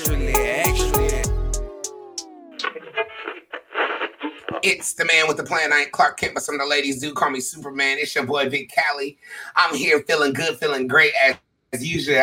extra lit. It's the man with the plan. I ain't Clark Kent, but some of the ladies do call me Superman. It's your boy Big Cali. I'm here feeling good, feeling great as, as usual.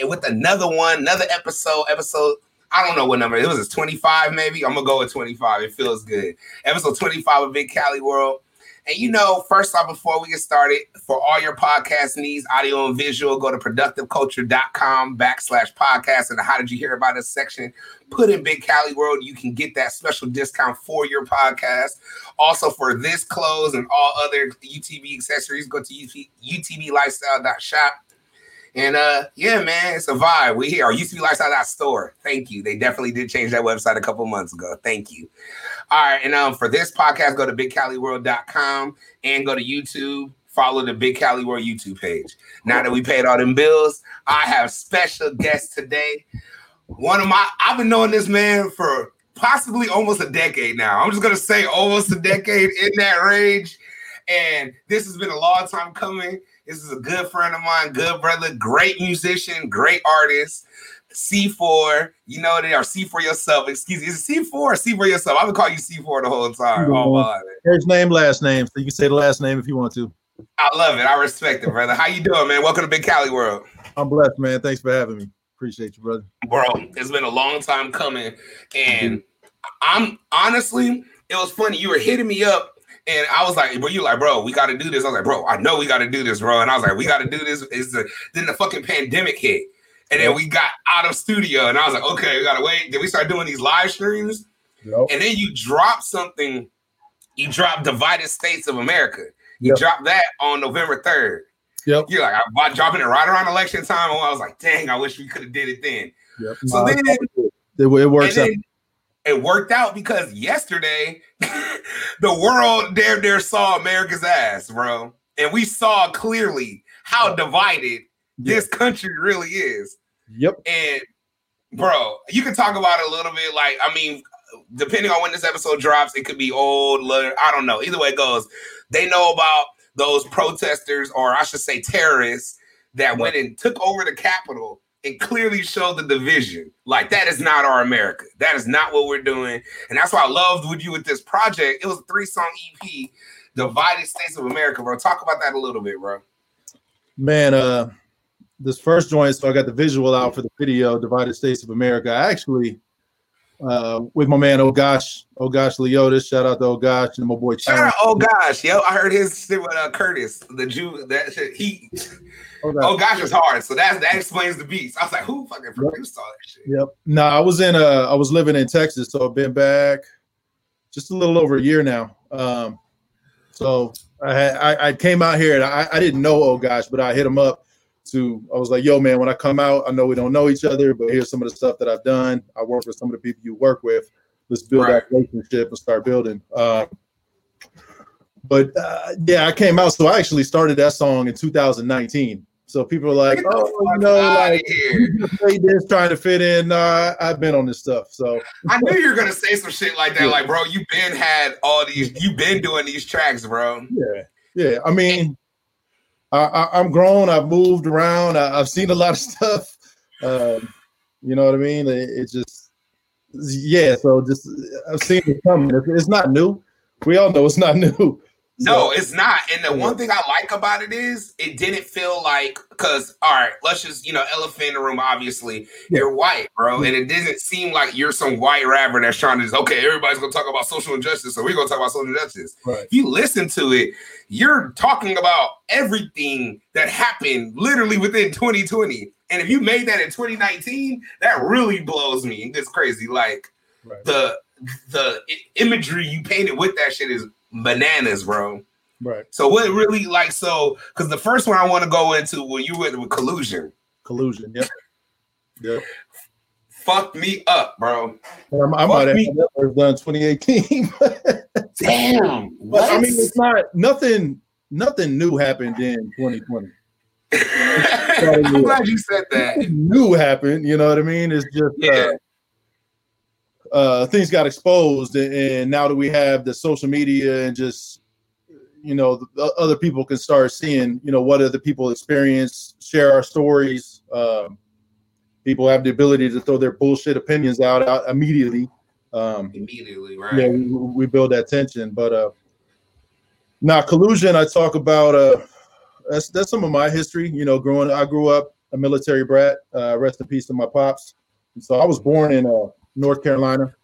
And with another one, another episode, episode. I don't know what number it was. It's 25, maybe. I'm gonna go with 25. It feels good. Episode 25 of Big Cali World. And you know, first off, before we get started, for all your podcast needs, audio and visual, go to productiveculture.com backslash podcast and the How Did You Hear About Us section. Put in Big Cali World. You can get that special discount for your podcast. Also, for this clothes and all other UTB accessories, go to UTBlifestyle.shop. And uh, yeah, man, it's a vibe. We here, our UTBlifestyle.store. Thank you. They definitely did change that website a couple months ago. Thank you. All right, and um, for this podcast, go to bigcaliworld.com and go to YouTube. Follow the Big Cali World YouTube page. Now that we paid all them bills, I have special guests today. One of my, I've been knowing this man for possibly almost a decade now. I'm just gonna say almost a decade in that range. And this has been a long time coming. This is a good friend of mine, good brother, great musician, great artist. C4, you know they are Seefor Yourself. Excuse me, is it C4 or Seefor Yourself? I'm gonna call you C4 the whole time. Oh First name, last name. So you can say the last name if you want to. I love it. I respect it, brother. How you doing, man? Welcome to Big Cali World. I'm blessed, man. Thanks for having me. Appreciate you, brother. Bro, it's been a long time coming. And I'm honestly, it was funny. You were hitting me up and I was like, bro, you like, bro, we got to do this. I was like, bro, I know we got to do this, bro. And I was like, we got to do this. Is the then the fucking pandemic hit, and then we got out of studio, and I was like, okay, we gotta wait. Then we start doing these live streams, Yep. and then you drop something. You drop Divided States of America. You Yep. drop that on November third. Yep. You're like, I'm dropping it right around election time. And I was like, dang, I wish we could have did it then. Yep. So then it, it works out. then it worked out because yesterday the world there there saw America's ass, bro. And we saw clearly how divided this country really is. Yep. And bro, you can talk about it a little bit. Like, I mean, depending on when this episode drops, it could be old, I don't know. Either way it goes, they know about those protesters, or I should say terrorists, that went and took over the Capitol and clearly show the division. Like, that is not our America. That is not what we're doing. And that's why I loved with you with this project. It was a three-song EP, Divided States of America, bro. Talk about that a little bit, bro. Man, uh this first joint, so I got the visual out for the video, Divided States of America. I actually uh with my man Oh Gosh, Oh Gosh Leotis, shout out to Oh Gosh and my boy Shout out, oh gosh, yo, I heard his shit with uh, Curtis, the Jew. That shit, he, Oh, oh gosh, it's hard. So that that explains the beats. I was like, who fucking produced all that shit? Yep. No, I was in uh I was living in Texas, so I've been back just a little over a year now. Um so I had I, I came out here and I, I didn't know oh gosh, but I hit him up to I was like, yo man, when I come out, I know we don't know each other, but here's some of the stuff that I've done. I work with some of the people you work with. Let's build Right. that relationship and start building. Uh, but uh, yeah, I came out. So I actually started that song in 2019. So people are like, oh, you know, like just this trying to fit in. I, I've been on this stuff. So I knew you were gonna say some shit like that. Yeah. Like, bro, you've been had all these, you've been doing these tracks, bro. yeah, yeah. I mean, I, I, I'm grown. I've moved around. I, I've seen a lot of stuff. Um, you know what I mean? It, it just, yeah. So just I've seen it coming. It's, it's not new. We all know it's not new. No, it's not. And the Yeah. one thing I like about it is it didn't feel like because all right, let's just you know elephant in the room. Obviously, you're white, bro, and it didn't seem like you're some white rapper that's trying to just okay, everybody's gonna talk about social injustice, so we're gonna talk about social justice. right. If you listen to it, you're talking about everything that happened literally within 2020. And if you made that in 2019, that really blows me. It's crazy. Like Right. the the imagery you painted with that shit is bananas, bro. Right. So what really like so because the first one I want to go into when you went with collusion Collusion. Yep. Yep. fucked me up, bro. And I, Fuck might have me. had that done 2018. Damn. But I mean, it's not nothing. Nothing new happened in 2020. I'm glad you said that. Nothing new happened. You know what I mean? It's just Yeah. uh, uh, things got exposed, and, now that we have the social media and just you know the, the other people can start seeing you know what other people experience, share our stories. Um, people have the ability to throw their bullshit opinions out, out immediately. Um, Immediately, right? yeah, we, we build that tension. But uh, now collusion, I talk about. Uh, that's that's some of my history. You know, growing, I grew up a military brat. Uh, rest in peace to my pops. And so I was born in uh, North Carolina,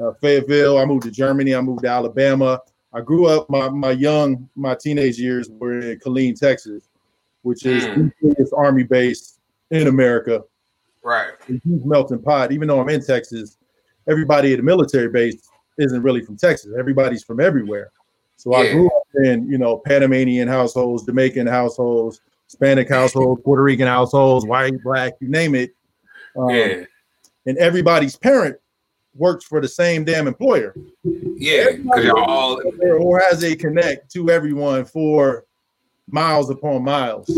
uh, Fayetteville. I moved to Germany. I moved to Alabama. I grew up. My my young my teenage years were in Killeen, Texas, which is Mm. the biggest army base in America Right. huge melting pot. Even though I'm in Texas, everybody at the military base isn't really from Texas. Everybody's from everywhere. So I grew up in, you know, Panamanian households, Jamaican households, Hispanic households, Puerto Rican households, white, black, you name it. Um, Yeah. And everybody's parent works for the same damn employer Yeah. Because y'all all or, has a connect to everyone for miles upon miles.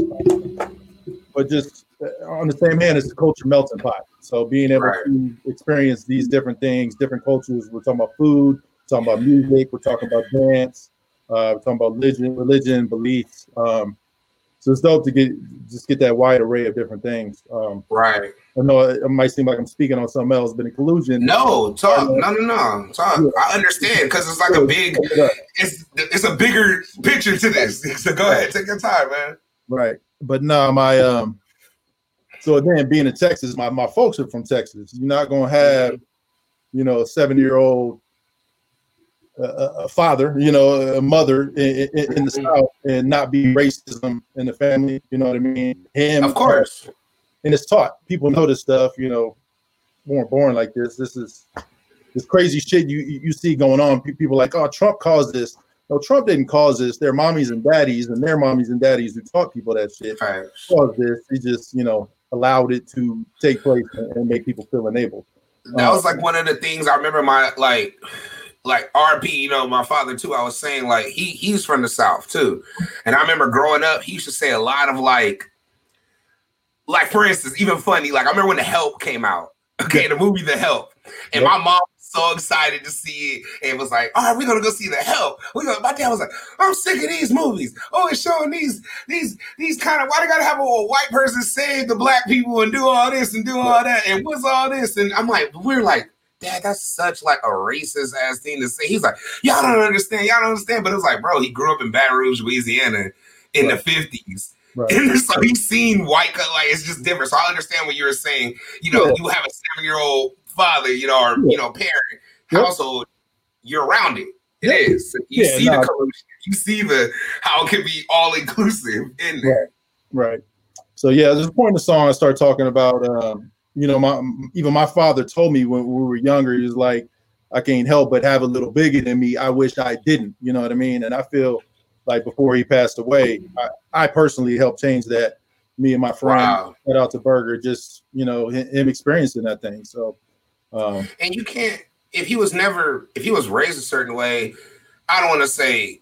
But just uh, on the same hand, it's the culture melting pot. So being able Right. to experience these different things, different cultures. We're talking about food, we're talking about music, we're talking about dance, uh, we're talking about religion, religion, beliefs. Um, so it's dope to get just get that wide array of different things. Um, right. I know it, might seem like I'm speaking on something else, but in collusion, No, talk. No, no, no. Talk. I understand because it's like a big. It's it's a bigger picture to this. So go ahead, take your time, man. Right. But no, my um so again, being in Texas, my, my folks are from Texas. You're not gonna have, you know, a seven-year-old uh, a father, you know, a mother in, in, in the South and not be racism in the family. You know what I mean? Him, Of course. And it's taught. People know this stuff. You know, weren't born like this. This is this crazy shit you you see going on. Pe- People like, oh, Trump caused this. No, Trump didn't cause this. Their mommies and daddies and their mommies and daddies who taught people that shit Facts. caused this. He just, you know, allowed it to take place and and make people feel enabled. That was like one of the things I remember. My like, like RP. You know, my father too. I was saying like he he's from the south too, and I remember growing up, he used to say a lot of like, like for instance, even funny. Like I remember when The Help came out. Okay, the movie The Help, and Yep. my mom was so excited to see it. And was like, "All right, we're gonna go see The Help." We go. My dad was like, "I'm sick of these movies. Oh, it's showing these these these kind of why they gotta have a white person save the black people and do all this and do all that and what's all this?" And I'm like, we're like. Dad, that's such like a racist ass thing to say. He's like, y'all don't understand, y'all don't understand. But it was like, bro, he grew up in Baton Rouge, Louisiana, in Right. the fifties, Right. and so he's seen white cut like it's just different. So I understand what you were saying. You know, Yeah. you have a seven year old father, you know, or Yeah. you know, parent Yep. household. You're around it. It Yep. is. You Yeah, see no. the collusion. You see the how it can be all inclusive in there. Right. So yeah, there's a point in the song I start talking about. Um, you know, my even my father told me when we were younger, he was like, "I can't help but have a little bigger than me. I wish I didn't." You know what I mean? And I feel like before he passed away, I, I personally helped change that. Me and my friend, Wow. shout out to Burger, just you know him, him experiencing that thing. So, um, And you can't if he was never if he was raised a certain way, I don't want to say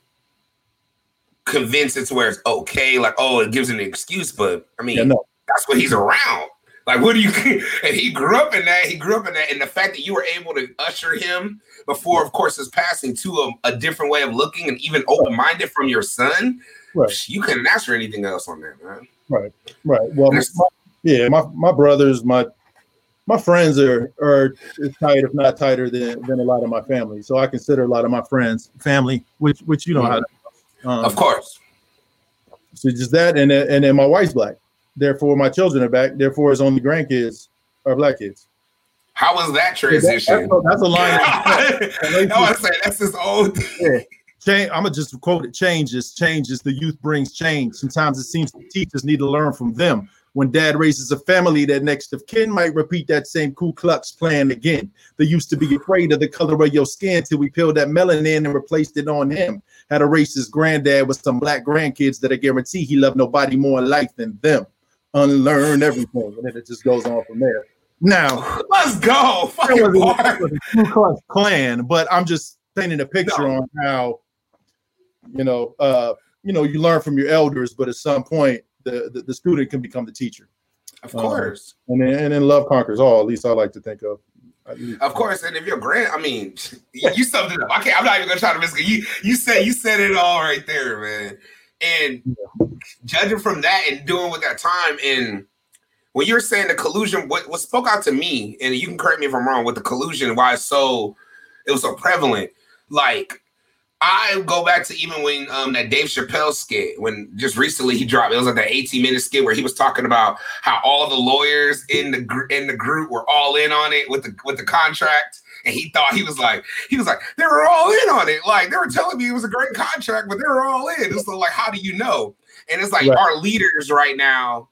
convince it to where it's okay, like oh, it gives an excuse, but I mean yeah, no, that's what he's around. Like, what do you? And he grew up in that. He grew up in that, and the fact that you were able to usher him before, of course, his passing to a, a different way of looking and even open minded from your son, right. you couldn't ask for anything else on that, man. Right, right. Well, my, yeah, my my brothers, my my friends are are tight, if not tighter than than a lot of my family. So I consider a lot of my friends family, which which you know how. To, um, Of course, So just that, and and then my wife's black. Therefore, my children are black. Therefore, his only grandkids are black kids. how was that transition? that's, a, that's a line. I want to say that's his old. Change, I'm gonna just quote it. Changes, changes. The youth brings change. Sometimes it seems the teachers need to learn from them. When dad raises a family, that next of kin might repeat that same Ku Klux plan again. They used to be afraid of the color of your skin till we peeled that melanin and replaced it on him. Had a racist granddad with some black grandkids that I guarantee he loved nobody more in life than them. Unlearn everything, and then it just goes on from there. Now, Let's go. it Fucking was a Ku Klux Klan, but I'm just painting a picture No. on how, you know, uh, you know, you learn from your elders, but at some point, the the, the student can become the teacher, Of course. and then, and then love conquers all. At least I like to think of. Of course, and if you're grand, I mean, you you summed it up. I can't. I'm not even gonna try to miss it. You you said you said it all right there, man. And judging from that and doing with that time, and when you're saying the collusion, what, what spoke out to me, and you can correct me if I'm wrong, with the collusion, why it's so it was so prevalent. Like I go back to even when um that Dave Chappelle skit, when just recently he dropped, it was like that 18 minute skit where he was talking about how all the lawyers in the gr- in the group were all in on it with the with the contract. And he thought he was like, he was like, they were all in on it. Like they were telling me it was a great contract, but they were all in. It's like, how do you know? And it's like Right. our leaders right now,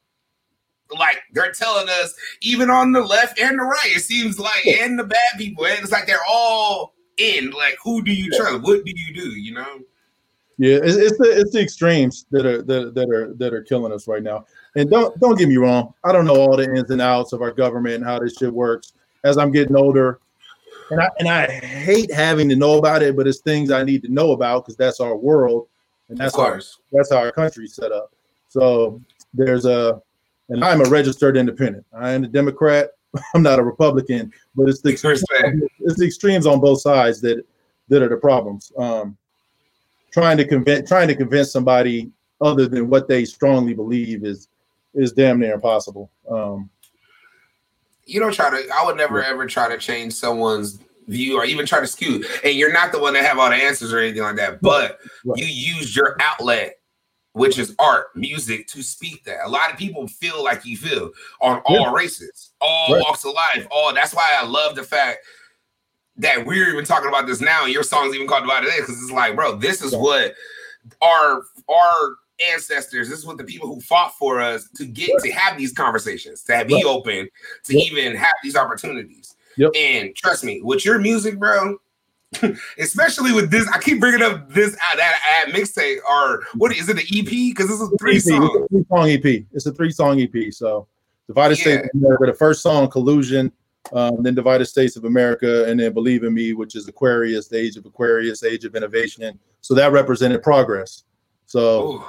like they're telling us, even on the left and the right, it seems like, and the bad people, and it's like they're all in. Like, who do you trust? What do you do? You know? Yeah, it's, it's the it's the extremes that are that, that are that are killing us right now. And don't don't get me wrong, I don't know all the ins and outs of our government and how this shit works. As I'm getting older, and I and I hate having to know about it, but it's things I need to know about because that's our world and that's our that's how our country's set up. So there's a, and I'm a registered independent. I am a Democrat. I'm not a Republican, but it's the Respect. it's the extremes on both sides that that are the problems. Um, trying to convince trying to convince somebody other than what they strongly believe is is damn near impossible. Um, You don't try to. I would never ever try to change someone's view or even try to skew. And you're not the one that have all the answers or anything like that. But Right. you use your outlet, which is art, music, to speak that. A lot of people feel like you feel on all races, all Right. walks of life. All that's why I love the fact that we're even talking about this now. And your song's even called about it because it's like, bro, this is Yeah. what our our ancestors, this is what the people who fought for us to get to have these conversations, to be Right. open, to Yep. even have these opportunities. Yep. And trust me, with your music, bro, especially with this, I keep bringing up this uh, that ad mixtape or what is it, the EP? Because this is three EP, songs. It's a three song EP. It's a three song EP. So Divided States of America, the first song, Collusion, um, then Divided States of America, and then Believe in Me, which is Aquarius, the age of Aquarius, age of innovation. So that represented progress. So Ooh.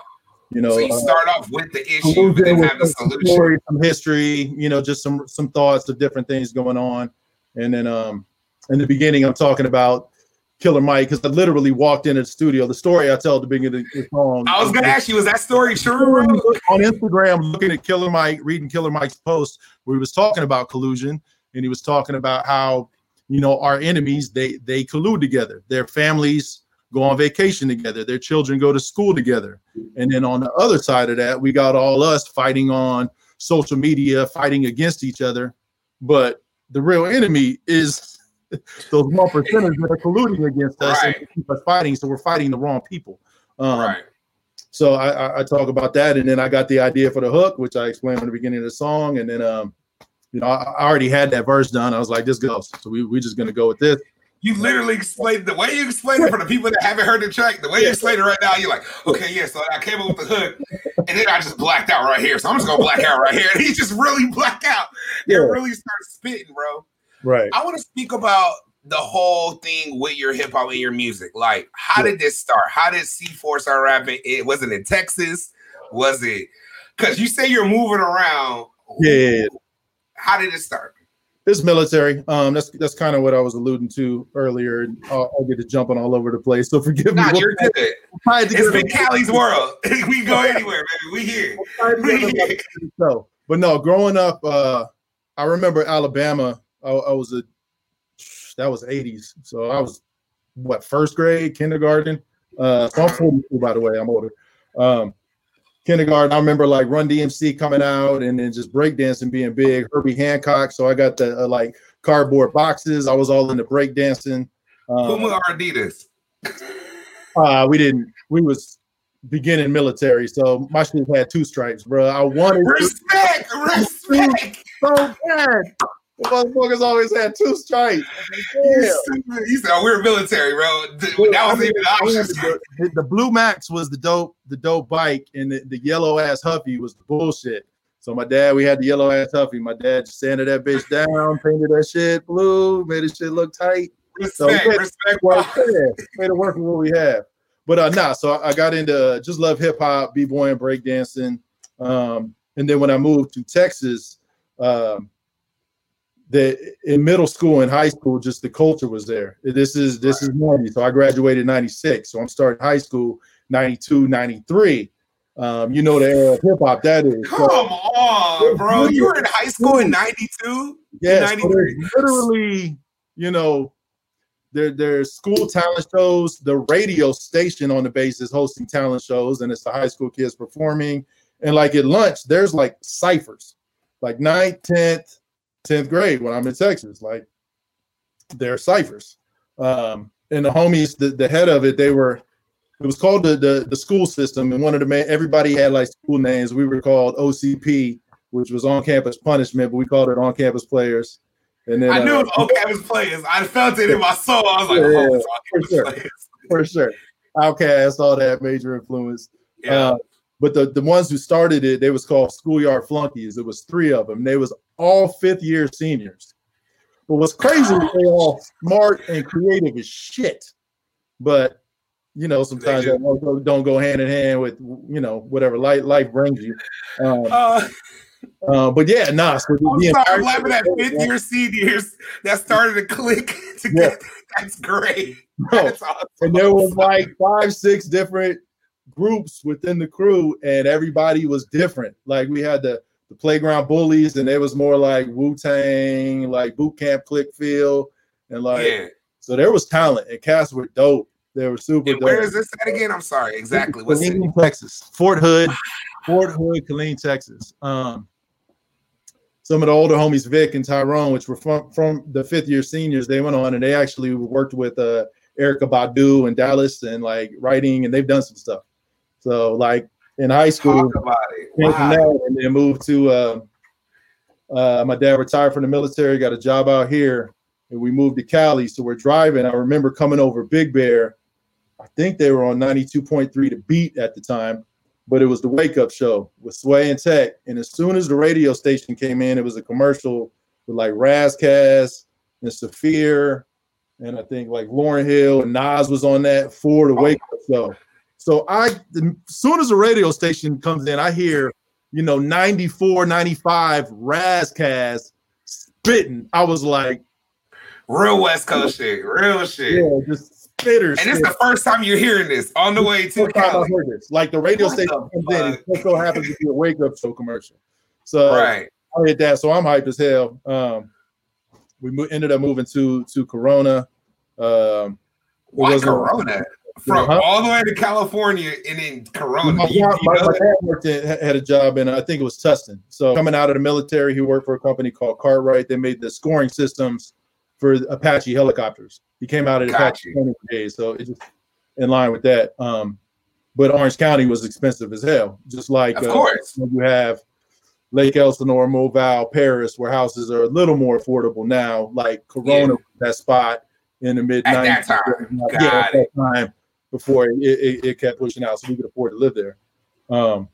You know, so you uh, start off with the issue, but then have the solution. story, some history, you know, just some some thoughts of different things going on. And then um in the beginning, I'm talking about Killer Mike because I literally walked into the studio. The story I tell at the beginning of the song. I was gonna ask you, was that story true, on Instagram looking at Killer Mike, reading Killer Mike's post where he was talking about collusion and he was talking about how you know our enemies they they collude together. Their families go on vacation together. Their children go to school together. And then on the other side of that, we got all us fighting on social media, fighting against each other. But the real enemy is those one percenters that are colluding against us Right. and keep us fighting. So we're fighting the wrong people. Um, right. so I, I, talk about that, and then I got the idea for the hook, which I explained in the beginning of the song, and then um, you know, I, I already had that verse done. I was like, this goes. So we we just gonna go with this. You literally explained the way you explained it for the people that haven't heard the track. The way you explained it right now, you're like, okay, yeah. So I came up with the hook, and then I just blacked out right here. So I'm just gonna black out right here. And he just really blacked out. It Yeah. really started spitting, bro. Right. I want to speak about the whole thing with your hip hop and your music. Like, how Yeah. did this start? How did C4 start rapping? It was it in Texas? Was it because you say you're moving around? Yeah. How did it start? It's military. Um, that's that's kind of what I was alluding to earlier. and I'll, I'll get to jumping all over the place. So forgive me. Nah, We'll you're good. It's Big Cali's world. we go anywhere, baby. We here. try to get it back to the show. But no, growing up, uh, I remember Alabama. I, I was a that was 80s. So I was what first grade, kindergarten. Uh, so I'm 42, by the way. I'm older. Um, kindergarten. I remember like Run DMC coming out and then just breakdancing being big. Herbie Hancock. So I got the uh, like cardboard boxes. I was all into breakdancing. Um, Puma or Adidas? uh, we didn't. We was beginning military, so my shoes had two stripes, bro. I wanted Respect, respect. so bad. The motherfuckers always had two stripes. I You was like, stupid. You said oh, we're military, bro. That was even the option. The, the Blue Max was the dope, the dope bike, and the, the yellow ass Huffy was the bullshit. So my dad, we had the yellow ass Huffy. My dad just sanded that bitch down, painted that shit blue, made it shit look tight. Respect, So, yeah. respect. Well, yeah, made it work with what we have. But uh, nah, so I got into just love hip hop, b boy, and breakdancing. Um, and then when I moved to Texas, um, the in middle school and high school, just the culture was there. This is this is 90. So I graduated in 96. So I'm starting high school 92, 93. Um, you know the era of hip hop that is. Come So, on, bro. You were in high school in 92? yes, so 93. literally, you know, there there's school talent shows. The radio station on the base is hosting talent shows, and it's the high school kids performing. And like at lunch, there's like ciphers, like 9th, 10th, 10th grade when I'm in Texas. Like they're ciphers. Um, and the homies, the, the head of it, they were it was called the, the the school system, and one of the main everybody had like school names. We were called OCP, which was on campus punishment, but we called it on campus players. And then I knew uh, it was okay, was players. I felt it in my soul. I was like, Yeah, oh, for sure. players. for sure. OutKast, all that major influence. Yeah. Uh, but the, the ones who started it, they was called schoolyard flunkies. It was three of them. They was all fifth year seniors. But what's crazy is they all smart and creative as shit. But you know, sometimes also don't go hand in hand with you know whatever life life brings you. Um, Uh, uh, but yeah, nah. So the, I'm the sorry, I'm laughing at fifth year seniors that started to click together. That's great. That's awesome. and there was like five, six different groups within the crew, and everybody was different. Like we had the the playground bullies, and it was more like Wu Tang, like Boot Camp Clik feel, and like yeah. so there was talent, and cast were dope. They were super And dope. where is this at again? I'm sorry. Exactly. What's it? Killeen, Texas, Fort Hood, Fort Hood, Killeen, Texas. Um, some of the older homies, Vic and Tyrone, which were from, from the fifth year seniors, they went on and they actually worked with uh, Erykah Badu in Dallas and like writing, and they've done some stuff. So like in high school, Talk about it. Wow. and then moved to. Uh, uh, my dad retired from the military, got a job out here, and we moved to Cali. So we're driving. I remember coming over Big Bear. I think they were on 92.3 to beat at the time, but it was the wake up show with Sway and Tech. And as soon as the radio station came in, it was a commercial with like Ras Kass and Saafir, and I think like Lauryn Hill and Nas was on that for the wake up show. So I, as soon as the radio station comes in, I hear, you know, 94, 95 Ras Kass spitting. I was like, Real West Coast shit. Real shit. yeah, just spitters. And it's the first time you're hearing this on the way to First time I Cali. Like the radio What station the comes in, it so happens to be a wake up show commercial. So Right. I hit that. So I'm hyped as hell. Um, we mo- ended up moving to to Corona. Um, Why Corona? From Huh? all the way to California and then Corona. my, You- you my- my dad worked in, had a job in I think it was Tustin. So coming out of the military, he worked for a company called Cartwright. They made the scoring systems for Apache helicopters. He came out of Apache days, so it's just in line with that. Um, but Orange County was expensive as hell, just like Of uh, course. when you have Lake Elsinore, Mobile, Perris, where houses are a little more affordable now. Like Corona, was that spot in the mid At nineties, that time. yeah, at that time before it, it, it kept pushing out, so we could afford to live there. Um,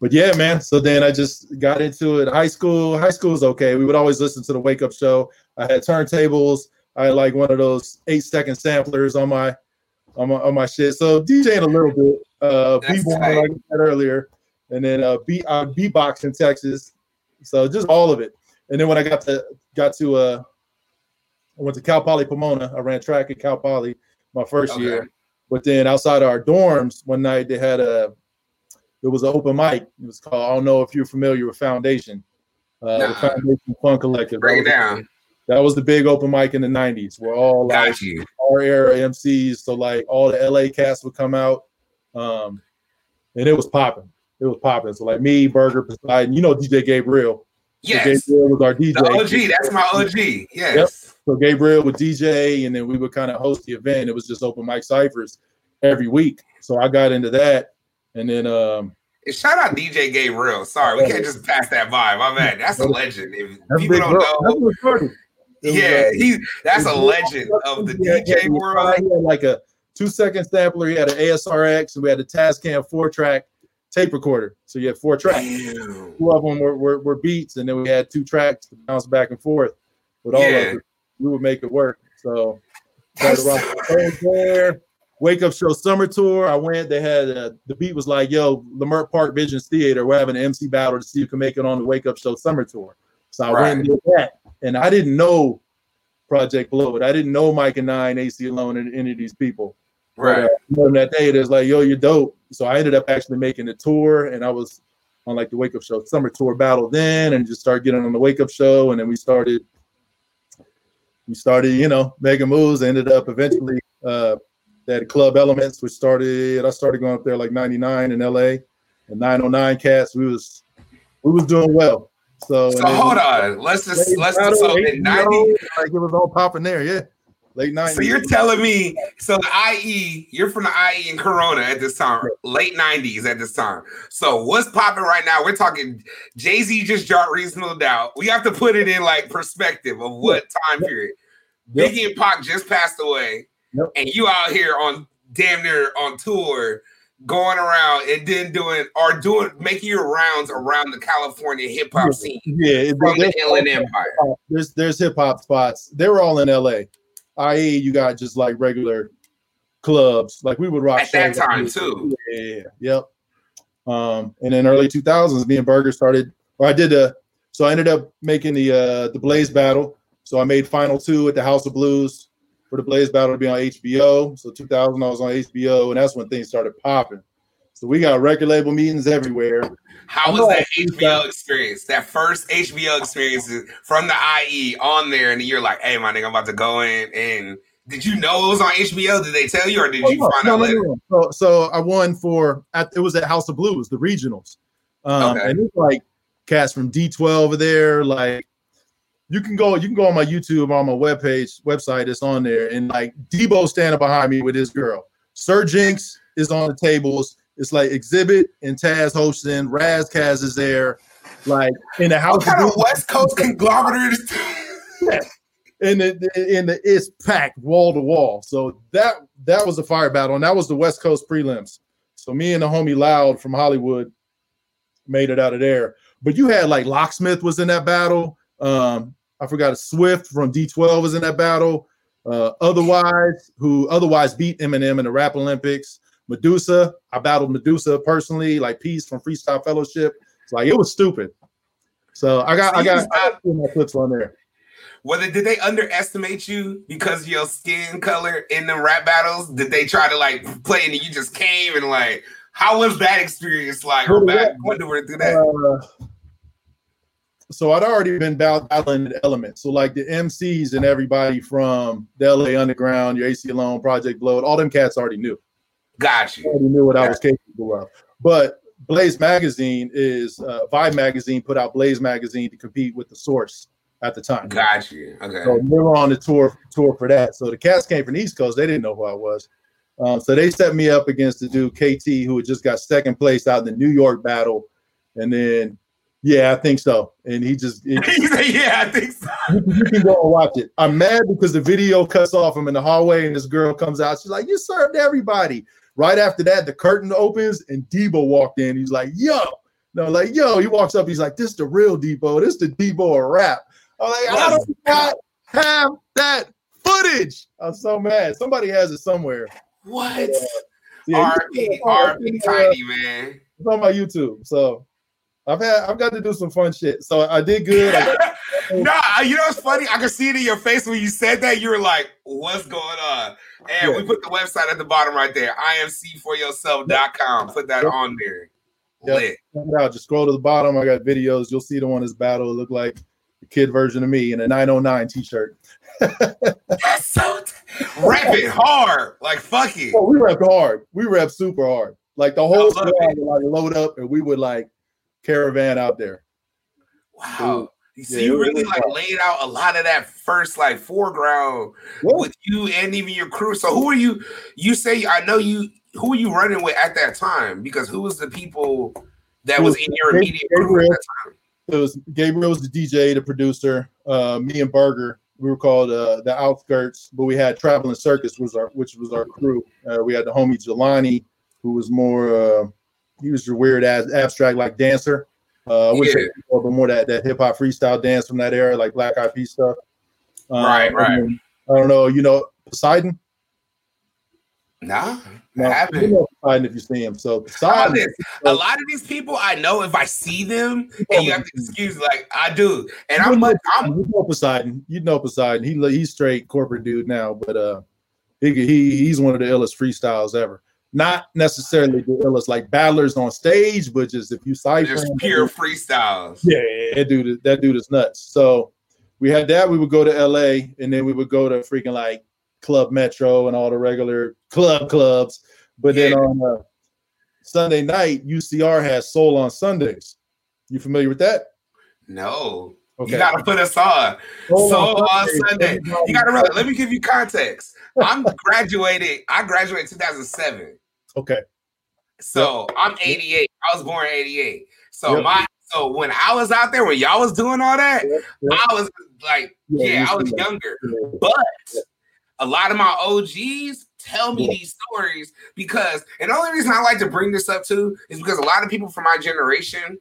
but yeah, man. So then I just got into it. High school, high school was okay. We would always listen to the Wake Up Show. I had turntables. I had like one of those eight second samplers on my on my on my shit. So DJing a little bit, uh, b-boy, like I said earlier, and then uh, beat uh, beatbox in Texas. So just all of it. And then when I got to got to uh, I went to Cal Poly Pomona. I ran track at Cal Poly my first Okay. year. But then outside our dorms, one night they had a it was an open mic. It was called I don't know if you're familiar with Foundation. Uh, the Foundation Fun Collective. Break it that, was, down. that was the big open mic in the 90s where all like Got you. our era MCs. So like all the LA cast would come out. Um, and it was popping. It was popping. So like me, Burger, Poseidon, you know DJ Gabriel. Yes. Gabriel was our DJ. The OG. That's my OG. Yes. So Gabriel would DJ, and then we would kind of host the event. It was just open mic ciphers every week. So I got into that, and then um, shout out DJ Gabriel. Sorry, we can't just pass that by. My man, that's a legend. If that's people don't know, That's what started. It was, yeah, he that's a legend of the DJ world. He had like a two second sampler. He had an ASRX, and we had a Tascam four track tape recorder. So you had four tracks. Damn. Two of them were, were, were beats, and then we had two tracks to bounce back and forth. With all Yeah. of it, we would make it work. So there. Wake Up Show Summer Tour. I went. They had uh, the beat was like, "Yo, Leimert Park Visions Theater. We're having an MC battle to see who can make it on the Wake Up Show Summer Tour." So I went and did that, and I didn't know Project Blowed. I didn't know Mikah Nine, Aceyalone, and any of these people. Right. uh, that day, it was like, yo, you're dope. So I ended up actually making the tour, and I was on like the wake up show, summer tour battle then, and just started getting on the wake up show, and then we started, we started, you know, making moves. Ended up eventually uh, that club elements, which started. I started going up there like '99 in LA, and 909 cats. We was we was doing well. So, So hold on. Let's just let's battle, just so in 90. like it was all popping there, yeah. Late 90s. So you're telling me, so the IE, you're from the IE in Corona at this time, late 90s at this time. So what's popping right now? We're talking Jay Z just dropped Reasonable Doubt. We have to put it in like perspective of what time period. Yep. Biggie and Pac just passed away, Yep. and you out here on damn near on tour, going around and then doing or doing making your rounds around the California hip hop scene yeah, from the there's, Empire. there's there's hip hop spots. They were all in LA. I.e., you got just like regular clubs. Like we would rock At that time, too. Yeah, yeah, yep. Um, and in early 2000s, me and Burger started, or I did a, so I ended up making the uh the Blaze battle. So I made final two at the House of Blues for the Blaze battle to be on HBO. So 2000, I was on HBO, and that's when things started popping. So we got record label meetings everywhere. How was that HBO experience? That first HBO experience from the IE on there, and you're like, "Hey, my nigga, I'm about to go in." And did you know it was on HBO? Did they tell you, or did Oh, you no, find no, out later? no. So, so I won for at, it was at House of Blues, the regionals, um, Okay. and it's like cats from D12 over there. Like you can go, you can go on my YouTube on my webpage website. It's on there, and like Debo standing behind me with his girl. Sir Jinx is on the tables. It's like Xzibit and Taz hosting. Ras Kass is there. Like in the House What kind of West Coast conglomerate is and the in the it's packed wall to wall. So that that was a fire battle, and that was the West Coast prelims. So me and the homie Loud from Hollywood made it out of there. But you had like Locksmith was in that battle. Um, I forgot Swift from D12 was in that battle. Uh, Otherwize, who otherwise beat Eminem in the Rap Olympics. Medusa, I battled Medusa personally, like Peace from Freestyle Fellowship. It's like it was stupid. So I got I got I got my clips on there. Whether did they underestimate you because of your skin color in the rap battles? Did they try to like play and you just came and like? How was that experience like? Or back when we through that? Uh, so I'd already been battling the elements. So like the MCs and everybody from the LA Underground, your Aceyalone, Project Blowed, all them cats already knew. Got you. Already knew what I was capable of. But Blaze Magazine is uh, Vibe Magazine put out Blaze Magazine to compete with the Source at the time. Got you. Okay. So we were on the tour tour for that. So the cats came from the East Coast. They didn't know who I was. Um, so they set me up against the dude KT, who had just got second place out in the New York battle. And then, yeah, I think so. And he just, it- He said, yeah, I think so. you can go and watch it. I'm mad because the video cuts off him in the hallway, and this girl comes out. She's like, "You served everybody." Right after that, the curtain opens, and Debo walked in. He's like, "Yo." No, like, yo, he walks up. He's like, "This the real Debo. This the Debo of rap." I'm like, I don't not have that footage. I'm so mad. Somebody has it somewhere. What? Yeah, RP, RP, tiny man. It's on my YouTube. So I've had I've got to do some fun shit. So I did good. I got- nah, you know what's funny? I can see it in your face when you said that. You were like, "What's going on?" And Yeah. we put the website at the bottom right there. imcforyourself.com. Put that on there. Yep. Lit. check it out. Just scroll to the bottom. I got videos. You'll see the one is battle. It look like the kid version of me in a 909 t-shirt. That's so t- rap it hard. Like fuck it. Oh, we rap hard. We rap super hard. Like the whole squad would like load up and we would like caravan out there. Wow. So Yeah, you was really like laid out a lot of that first like foreground Yeah. with you and even your crew. So who are you? You say I know you. Who are you running with at that time? Because who was the people that was was in your Gabriel- immediate crew at that time? It was Gabriel was the DJ, the producer. Uh, me and Burger, we were called uh, the Outskirts, but we had Traveling Circus was our which was our crew. Uh, we had the homie Jelani, who was more uh, he was your weird ass abstract like dancer. Uh, say Yeah. more that that hip hop freestyle dance from that era, like Black Eyed Peas stuff. Um, Right, right. I don't know. You know Poseidon. Nah, No, I you haven't. know Poseidon if you see him. So Poseidon. A lot of these people I know if I see them, and you have to excuse like I do, and I'm you like I'm you know Poseidon. You know Poseidon. He he's straight corporate dude now, but uh, he he he's one of the illest freestyles ever. Not necessarily the illest like battlers on stage, but just if you cipher Just pure freestyles. yeah, that dude, that dude is nuts. So we had that. We would go to LA, and then we would go to freaking like Club Metro and all the regular club clubs. But then on uh, Sunday night, UCR has Soul on Sundays. You familiar with that? No. Okay. You gotta put us on. Soul So on Sunday, everybody- you gotta let me give you context. I'm graduated, I graduated 2007. Okay. So I'm 88. I was born 88. So Yep. my so when I was out there, when y'all was doing all that, Yep, yep. I was like, Yeah, yeah, I was younger. But a lot of my OGs tell me these stories because, and the only reason I like to bring this up too is because a lot of people from my generation,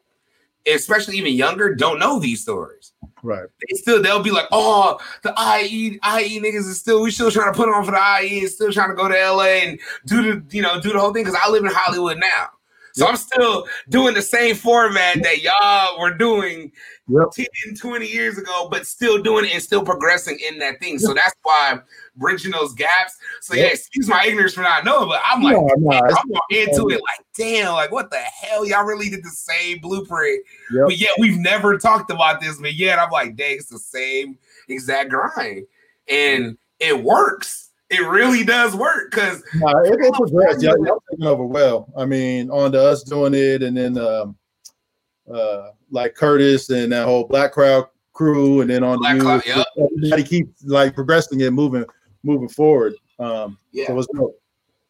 especially even younger, don't know these stories. Right. They still they'll be like, oh, the IE IE niggas is still we still trying to put on for the IE and still trying to go to LA and do the you know do the whole thing because I live in Hollywood now. So I'm still doing the same format that y'all were doing Yep. 10, 20 years ago, but still doing it and still progressing in that thing. So that's why bridging those gaps. So yeah, excuse my ignorance for not knowing, but I'm like, No, no, I'm into it like, damn, like what the hell? Y'all really did the same blueprint, Yep. but yet we've never talked about this. But yet I'm like, dang, it's the same exact grind, and it works. It really does work because Nah, it, it progressed. Y'all, y'all taking over well. I mean, on to us doing it, and then um, uh, like Curtis and that whole Black Crowd crew, and then on Black the Cloud, you, yep. everybody keeps like progressing and moving, moving forward. Um, yeah. so it's dope.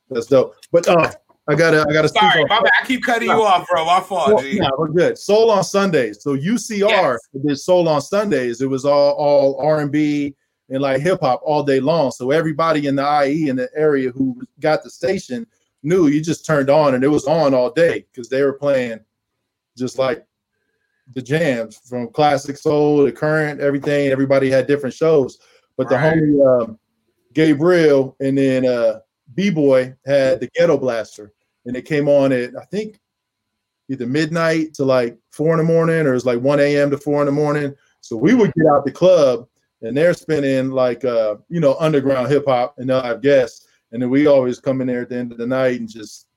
That's dope. But uh, I gotta, I gotta. Sorry, my bad. I keep cutting you off, bro. My fault. Well, we're good. Soul on Sundays. So UCR Yes. did Soul on Sundays. It was all all R and B and like hip hop all day long. So everybody in the IE in the area who got the station knew you just turned on and it was on all day because they were playing just like the jams from classic soul to current everything. Everybody had different shows, but the homie um, Gabriel and then uh, B Boy had the Ghetto Blaster, and it came on at I think either midnight to like four in the morning, or it was like one a.m. to four in the morning. So we would get out the club, and they're spinning like uh, you know underground hip hop, and they'll have guests, and then we always come in there at the end of the night and just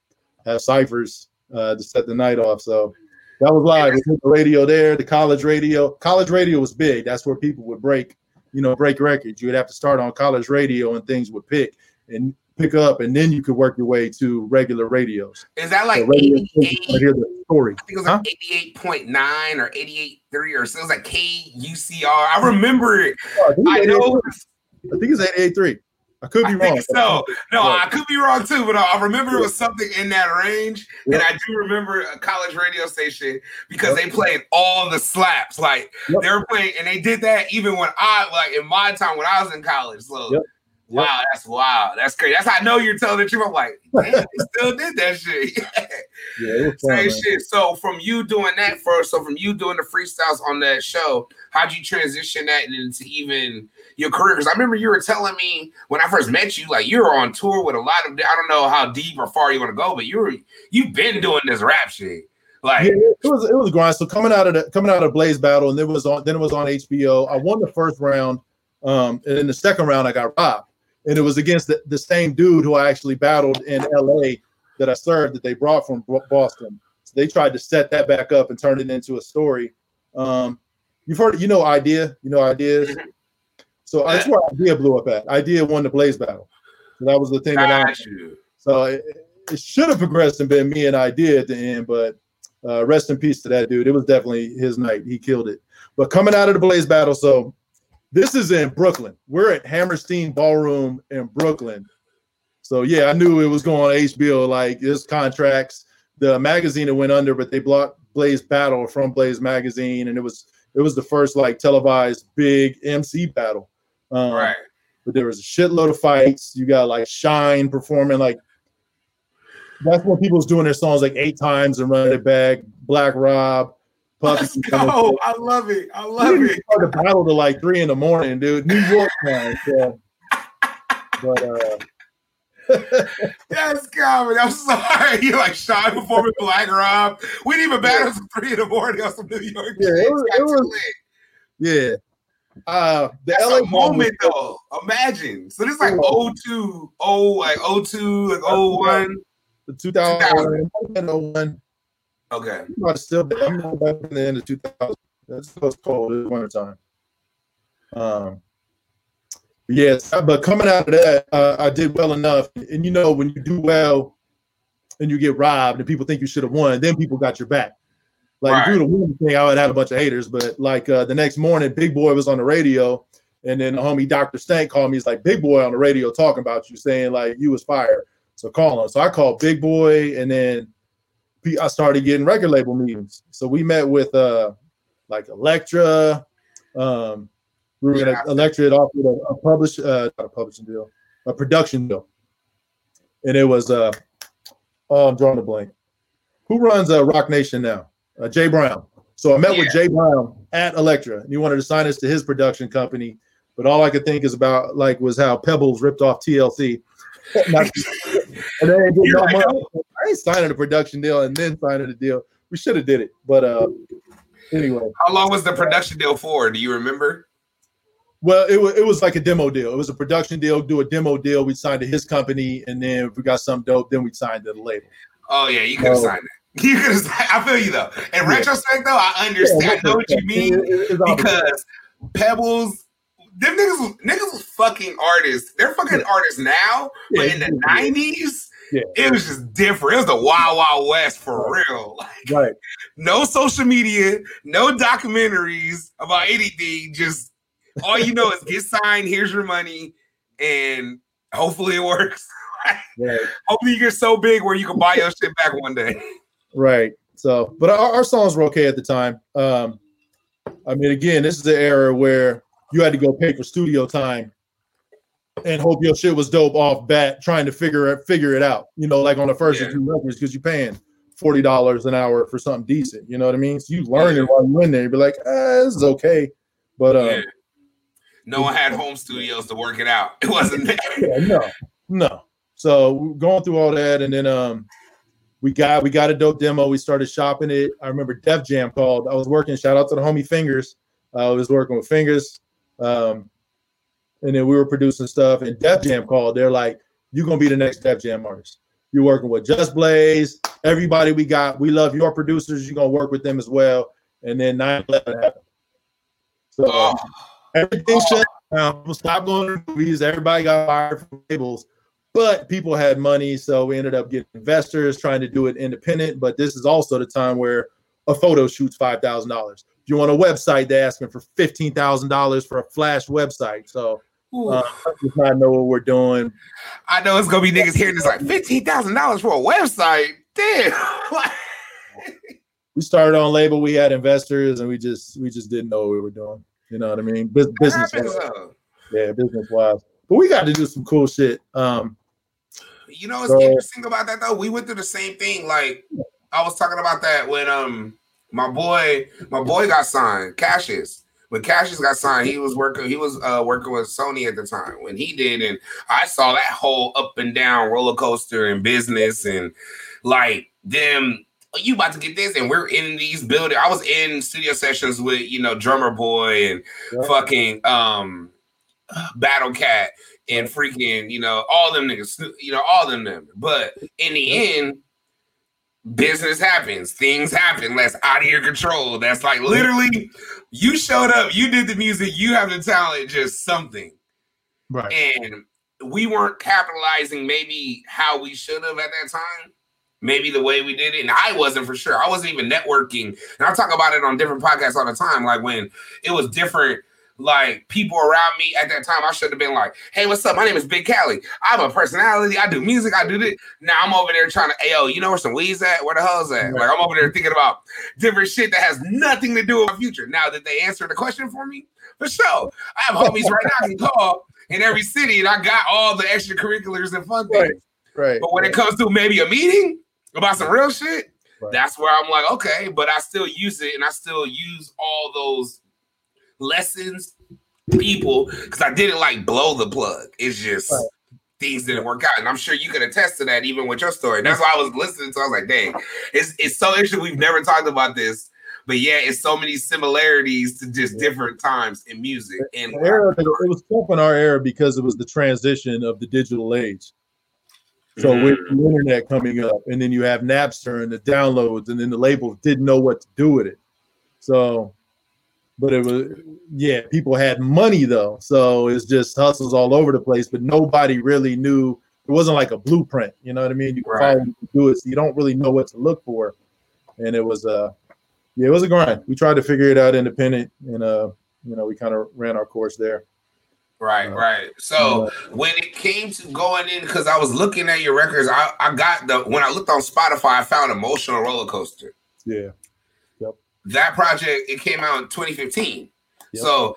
have ciphers uh, to set the night off. So that was live. Put the radio there, the college radio. College radio was big. That's where people would break, you know, break records. You would have to start on college radio, and things would pick and pick up, and then you could work your way to regular radios. Is that like So radio 88? stations would hear the story. I think it was like 88.9 or 88.3 or so. It was like KUCR. I remember it. Oh, I I know. 88 I think it's 883. I could be I wrong. think so. No. I could be wrong too, but I remember it was something in that range. And I do remember a college radio station because Yep. they played all the slaps. Like Yep. they were playing, and they did that even when I like in my time when I was in college. So Yep. wow, that's wild. That's crazy. That's how I know you're telling the truth. I'm like, damn, they still did that shit. Yeah, it was fun, Same shit. So from you doing that first, so from you doing the freestyles on that show, how'd you transition that into even your career? Because I remember you were telling me when I first met you, like you were on tour with a lot of. I don't know how deep or far you want to go, but you were you've been doing this rap shit. Like Yeah, it was it was grind. So coming out of the coming out of Blaze Battle, and then it was on then it was on HBO. I won the first round, um, and in the second round I got robbed, and it was against the, the same dude who I actually battled in LA that I served that they brought from Boston. So they tried to set that back up and turn it into a story. Um, you've heard you know Eyedea, you know ideas. So that's where Eyedea blew up at. Eyedea won the Blaze Battle. So that was the thing that I so it, it should have progressed and been me and Eyedea at the end, but uh, rest in peace to that dude. It was definitely his night. He killed it. But coming out of the Blaze battle, so this is in Brooklyn. We're at Hammerstein Ballroom in Brooklyn. So yeah, I knew it was going on HBO. Like this contracts. The magazine that went under, but they blocked Blaze Battle from Blaze Magazine, and it was it was the first like televised big MC battle. Um, Right. but there was a shitload of fights. You got like Shyne performing like that's when people was doing their songs like eight times and running it back. Black Rob, Let's go. I love it. I love didn't it. start the battle to like three in the morning, dude. New York time. So. But uh, That's comedy. I'm sorry. You like shy performing Black Rob. We didn't even battle till three in the morning on some New York. Yeah, it was- it was- yeah, Uh, the That's LA a Bomb was- moment though. Imagine. So this is like Oh. 02, oh, like 02, like 01. the 2000, 2001. Okay. Might have still been I'm not back in the end of 2000. That's was cold. It was winter time. Um, yes, but coming out of that, uh, I did well enough. And you know, when you do well and you get robbed and people think you should have won, then people got your back. Like if you Right. would have won the thing, I would have had a bunch of haters. But like uh, the next morning, Big Boy was on the radio, and then the homie Dr. Stank called me. He's like, Big Boy on the radio talking about you, saying like you was fired. So call him. So I called Big Boy, and then I started getting record label meetings. So we met with uh like Elektra. Um, we were gonna Yeah. Elektra had offered a, a publish uh not a publishing deal, a production deal. And it was uh oh I'm drawing a blank. Who runs uh Roc Nation now? Uh, Jay Brown. So I met with Yeah. Jay Brown at Elektra, and he wanted to sign us to his production company. But all I could think is about like was how Pebbles ripped off TLC. And they ain't getting no You're like, money. I ain't signing a production deal and then signing a deal. We should have did it, but uh, anyway. How long was the production deal for? Do you remember? Well, it was it was like a demo deal. It was a production deal. Do a demo deal. We signed to his company, and then if we got some dope, then we signed to the label. Oh yeah, you could have No. signed it. You could have. I feel you though. In Yeah. retrospect, though, I understand. I know what you mean It- it- because Pebbles, them niggas, niggas was fucking artists. They're fucking artists now, but Yeah, in the yeah. nineties, Yeah. it was just different. It was the Wild Wild West for real. Like, right. no social media, no documentaries about anything. Just all you know is get signed. Here's your money, and hopefully it works. Right. Hopefully you get so big where you can buy your shit back one day. Right. So, but our, our songs were okay at the time. Um, I mean, again, this is the era where you had to go pay for studio time and hope your shit was dope off bat, trying to figure it figure it out. You know, like on the first Yeah. or two records, because you're paying forty dollars an hour for something decent. You know what I mean? So you learn it while you're in there. You be like, ah, this is okay, but um, Yeah. No one had home studios to work it out. It wasn't there. yeah, no, no. So going through all that, and then um, we got we got a dope demo. We started shopping it. I remember Def Jam called. I was working. Shout out to the homie Fingers. Uh, I was working with Fingers, um, and then we were producing stuff. And Def Jam called. They're like, "You're gonna be the next Def Jam artist? You're working with Just Blaze. Everybody we got. We love your producers. You're gonna work with them as well." And then 9/11 happened. So Oh, everything shut down. People stopped going to movies. Everybody got fired from labels, but people had money, so we ended up getting investors trying to do it independent. But this is also the time where a photo shoot's five thousand dollars. If you want a website, they're asking for fifteen thousand dollars for a flash website. So. Uh, not know what we're doing. I know it's gonna be niggas hearing this like fifteen thousand dollars for a website. Damn. We started on label. We had investors, and we just we just didn't know what we were doing. You know what I mean? Bus- business, yeah, business wise. But we got to do some cool shit. Um, You know what's So- interesting about that though? We went through the same thing. Like I was talking about that when um my boy my boy got signed, Cassius. When Cassius got signed, he was working. He was uh, working with Sony at the time when he did, and I saw that whole up and down roller coaster in business, and like them. You about to get this, and we're in these buildings. I was in studio sessions with you know drummer boy and Yeah. fucking um Battle Cat and freaking, you know, all them niggas, you know, all them them. But in the end, business happens, things happen, that's out of your control. That's like literally, you showed up, you did the music, you have the talent, just something. right. And we weren't capitalizing maybe how we should have at that time. Maybe the way we did it, and I wasn't for sure. I wasn't even networking, and I talk about it on different podcasts all the time. Like when it was different, like people around me at that time, I should have been like, "Hey, what's up? My name is Big Cali. I'm a personality. I do music. I do this." Now I'm over there trying to, "Hey, yo, you know where some weeds at? Where the hell's at?" Like I'm over there thinking about different shit that has nothing to do with my future. Now that they answered the question for me, for sure, I have homies right now I can call in every city, and I got all the extracurriculars and fun things. Right. Right. But when it comes to maybe a meeting about some real shit, Right. that's where I'm like, okay, but I still use it and I still use all those lessons, people, because I didn't like blow the plug. It's just Right. things didn't work out. And I'm sure you could attest to that even with your story. That's why I was listening to. I was like, dang, it's it's so interesting. We've never talked about this. but yeah, it's so many similarities to just different times in music. And era, it was tough in our era because it was the transition of the digital age. So mm-hmm. with the internet coming up, and then you have Napster and the downloads, and then the labels didn't know what to do with it. So, but it was yeah, people had money though, so it's just hustles all over the place. But nobody really knew. It wasn't like a blueprint, you know what I mean? You can Right. you can do it, so you don't really know what to look for. And it was uh, yeah, it was a grind. We tried to figure it out independent, and uh, you know, we kind of ran our course there. Right, Uh, right. So when it came to going in, because I was looking at your records, I, I got the when I looked on Spotify, I found Emotional Roller Coaster. Yeah. That project it came out in 2015. Yep. So,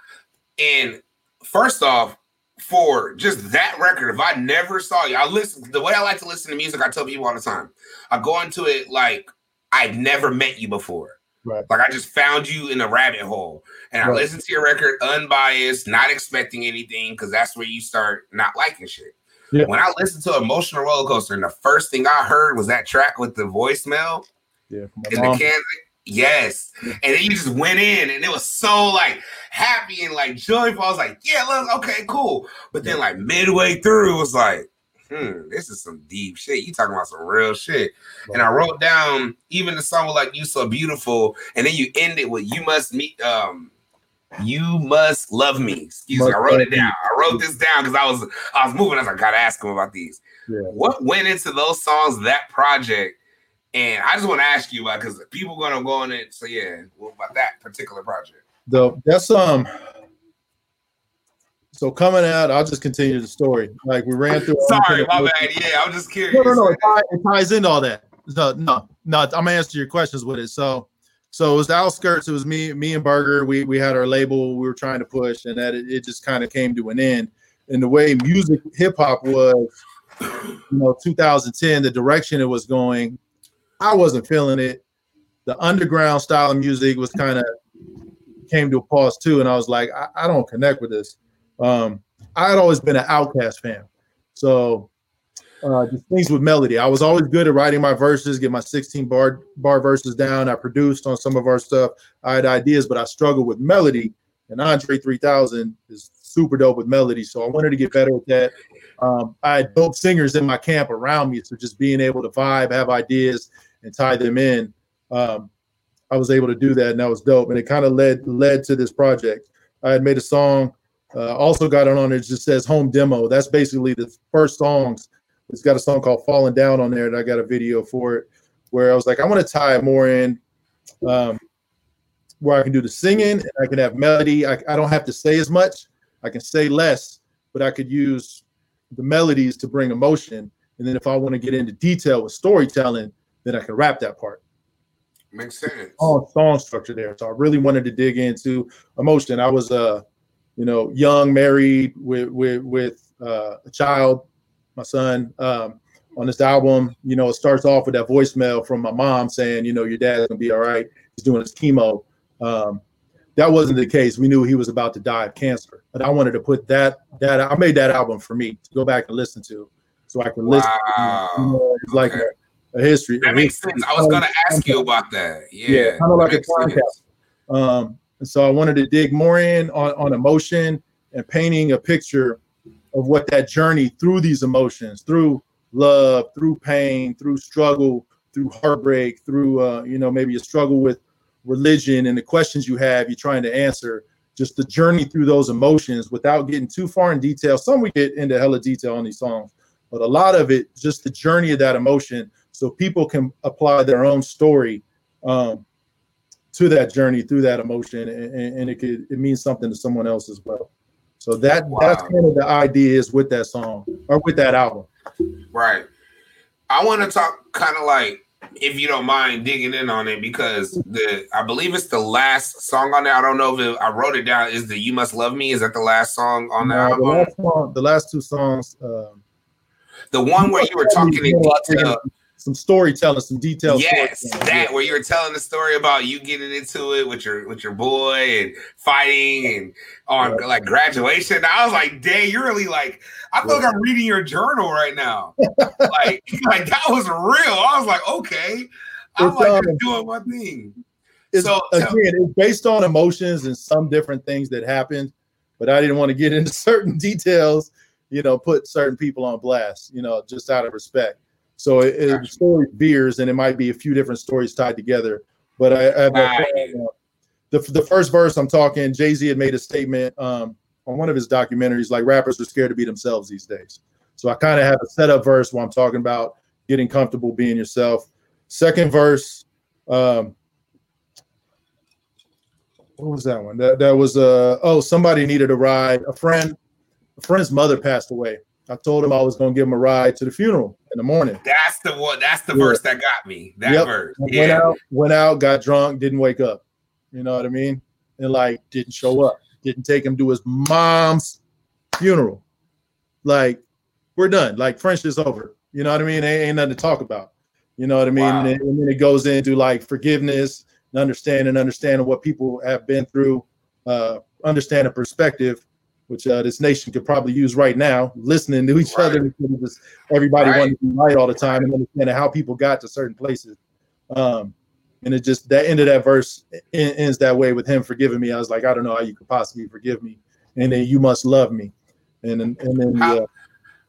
and first off, for just that record, if I never saw you, I listen the way I like to listen to music, I tell people all the time. I go into it like I've never met you before. Right. Like I just found you in a rabbit hole. And I Right. listened to your record unbiased, not expecting anything, because that's where you start not liking shit. Yeah. When I listened to Emotional Roller Coaster, and the first thing I heard was that track with the voicemail Yeah. In mom- the Kansas. Yes. And then you just went in and it was so like happy and like joyful. I was like, yeah, look, okay, cool. But then like midway through, it was like, hmm, this is some deep shit. You talking about some real shit. And I wrote down even the song like you so beautiful, and then you end it with you must meet um you must love me. Excuse me. I wrote it down. I wrote this down because I was I was moving. I was like, gotta ask him about these. Yeah. What went into those songs, that project? And I just want to ask you about because people gonna go on it. So yeah, what about that particular project? the that's um so coming out i'll just continue the story like we ran through Sorry, my bad. Yeah, I'm just curious. no no no it ties, it ties into all that no no no i'm gonna answer your questions with it so so it was the outskirts it was me me and burger we we had our label we were trying to push and that it, it just kind of came to an end and the way music hip-hop was you know 2010 the direction it was going i wasn't feeling it. The underground style of music was kind of came to a pause too and i was like I, I don't connect with this. Um i had always been an OutKast fan. So uh just things with melody. I was always good at writing my verses get my 16 bar bar verses down. I produced on some of our stuff. I had ideas but i struggled with melody. And andre 3000 is super dope with melody so i wanted to get better at that. Um, i had dope singers in my camp around me so just being able to vibe have ideas and tie them in um, I was able to do that, and that was dope. And it kind of led led to this project. I had made a song, uh, also got it on there. It just says home demo. That's basically the first songs. It's got a song called "Falling Down" on there, and I got a video for it. Where I was like, I want to tie it more in, um, where I can do the singing, and I can have melody. I, I don't have to say as much. I can say less, but I could use the melodies to bring emotion. And then if I want to get into detail with storytelling, then I can rap that part Makes sense. song, song structure there. So I really wanted to dig into emotion. I was uh, you know, young, married with with with uh, a child, my son. Um, on this album, you know, it starts off with that voicemail from my mom saying, you know, your dad's gonna be all right. He's doing his chemo. Um, that wasn't the case. We knew he was about to die of cancer, but I wanted to put that that I made that album for me to go back and listen to, so I can listen. Wow. You know, it's like Okay. A, history. That makes history. sense. I was gonna ask you about that. Yeah, Yeah, kinda like a time sense. Um, and so I wanted to dig more in on, on emotion and painting a picture of what that journey through these emotions, through love, through pain, through struggle, through heartbreak, through uh, you know maybe a struggle with religion and the questions you have, you're trying to answer. Just the journey through those emotions without getting too far in detail. Some we get into hella detail on these songs, but a lot of it just the journey of that emotion, so people can apply their own story um, to that journey through that emotion and, and- it could it means something to someone else as well so that that's kind of the idea is with that song or with that album Right. I want to talk kind of like, if you don't mind digging in on it, because the I believe it's the last song on there. I don't know if it, I wrote it down. Is the "You Must Love Me"? Is that the last song on the the, album? last song, the last two songs um, The one where you were talking in detail. Some storytelling some details Yes, that where you were telling the story about you getting into it with your with your boy and fighting and on Yeah. like graduation. I was like, dang, you're really like, I feel like I'm reading your journal right now. like, like that was real. I was like, okay, I'm It's, like um, doing my thing. it's So- again, it's based on emotions and some different things that happened, but I didn't want to get into certain details. You know, put certain people on blast. You know, just out of respect. So it, Gotcha. story veers, and it might be a few different stories tied together. But I, I have a- Right. the the first verse I'm talking. Jay Z had made a statement um, on one of his documentaries, like rappers are scared to be themselves these days. So I kind of have a setup verse where I'm talking about getting comfortable being yourself. Second verse, um, what was that one? That that was uh oh somebody needed a ride. A friend, a friend's mother passed away. I told him I was going to give him a ride to the funeral in the morning. That's the one. That's the Yeah. verse that got me. That Yep. verse. Went out, went out, got drunk, didn't wake up. You know what I mean? And like didn't show up. Didn't take him to his mom's funeral. Like we're done. Like friendship's over. You know what I mean? Ain't, ain't nothing to talk about. You know what I mean? Wow. And, then, and then it goes into like forgiveness and understanding, understanding what people have been through, uh, understanding perspective, which uh, this nation could probably use right now, listening to each Right. other. just Everybody Right. wanting to be right all the time and understanding how people got to certain places. Um, and it just that end of that verse ends that way with him forgiving me. I was like, I don't know how you could possibly forgive me, and then you must love me, and then and then How- yeah,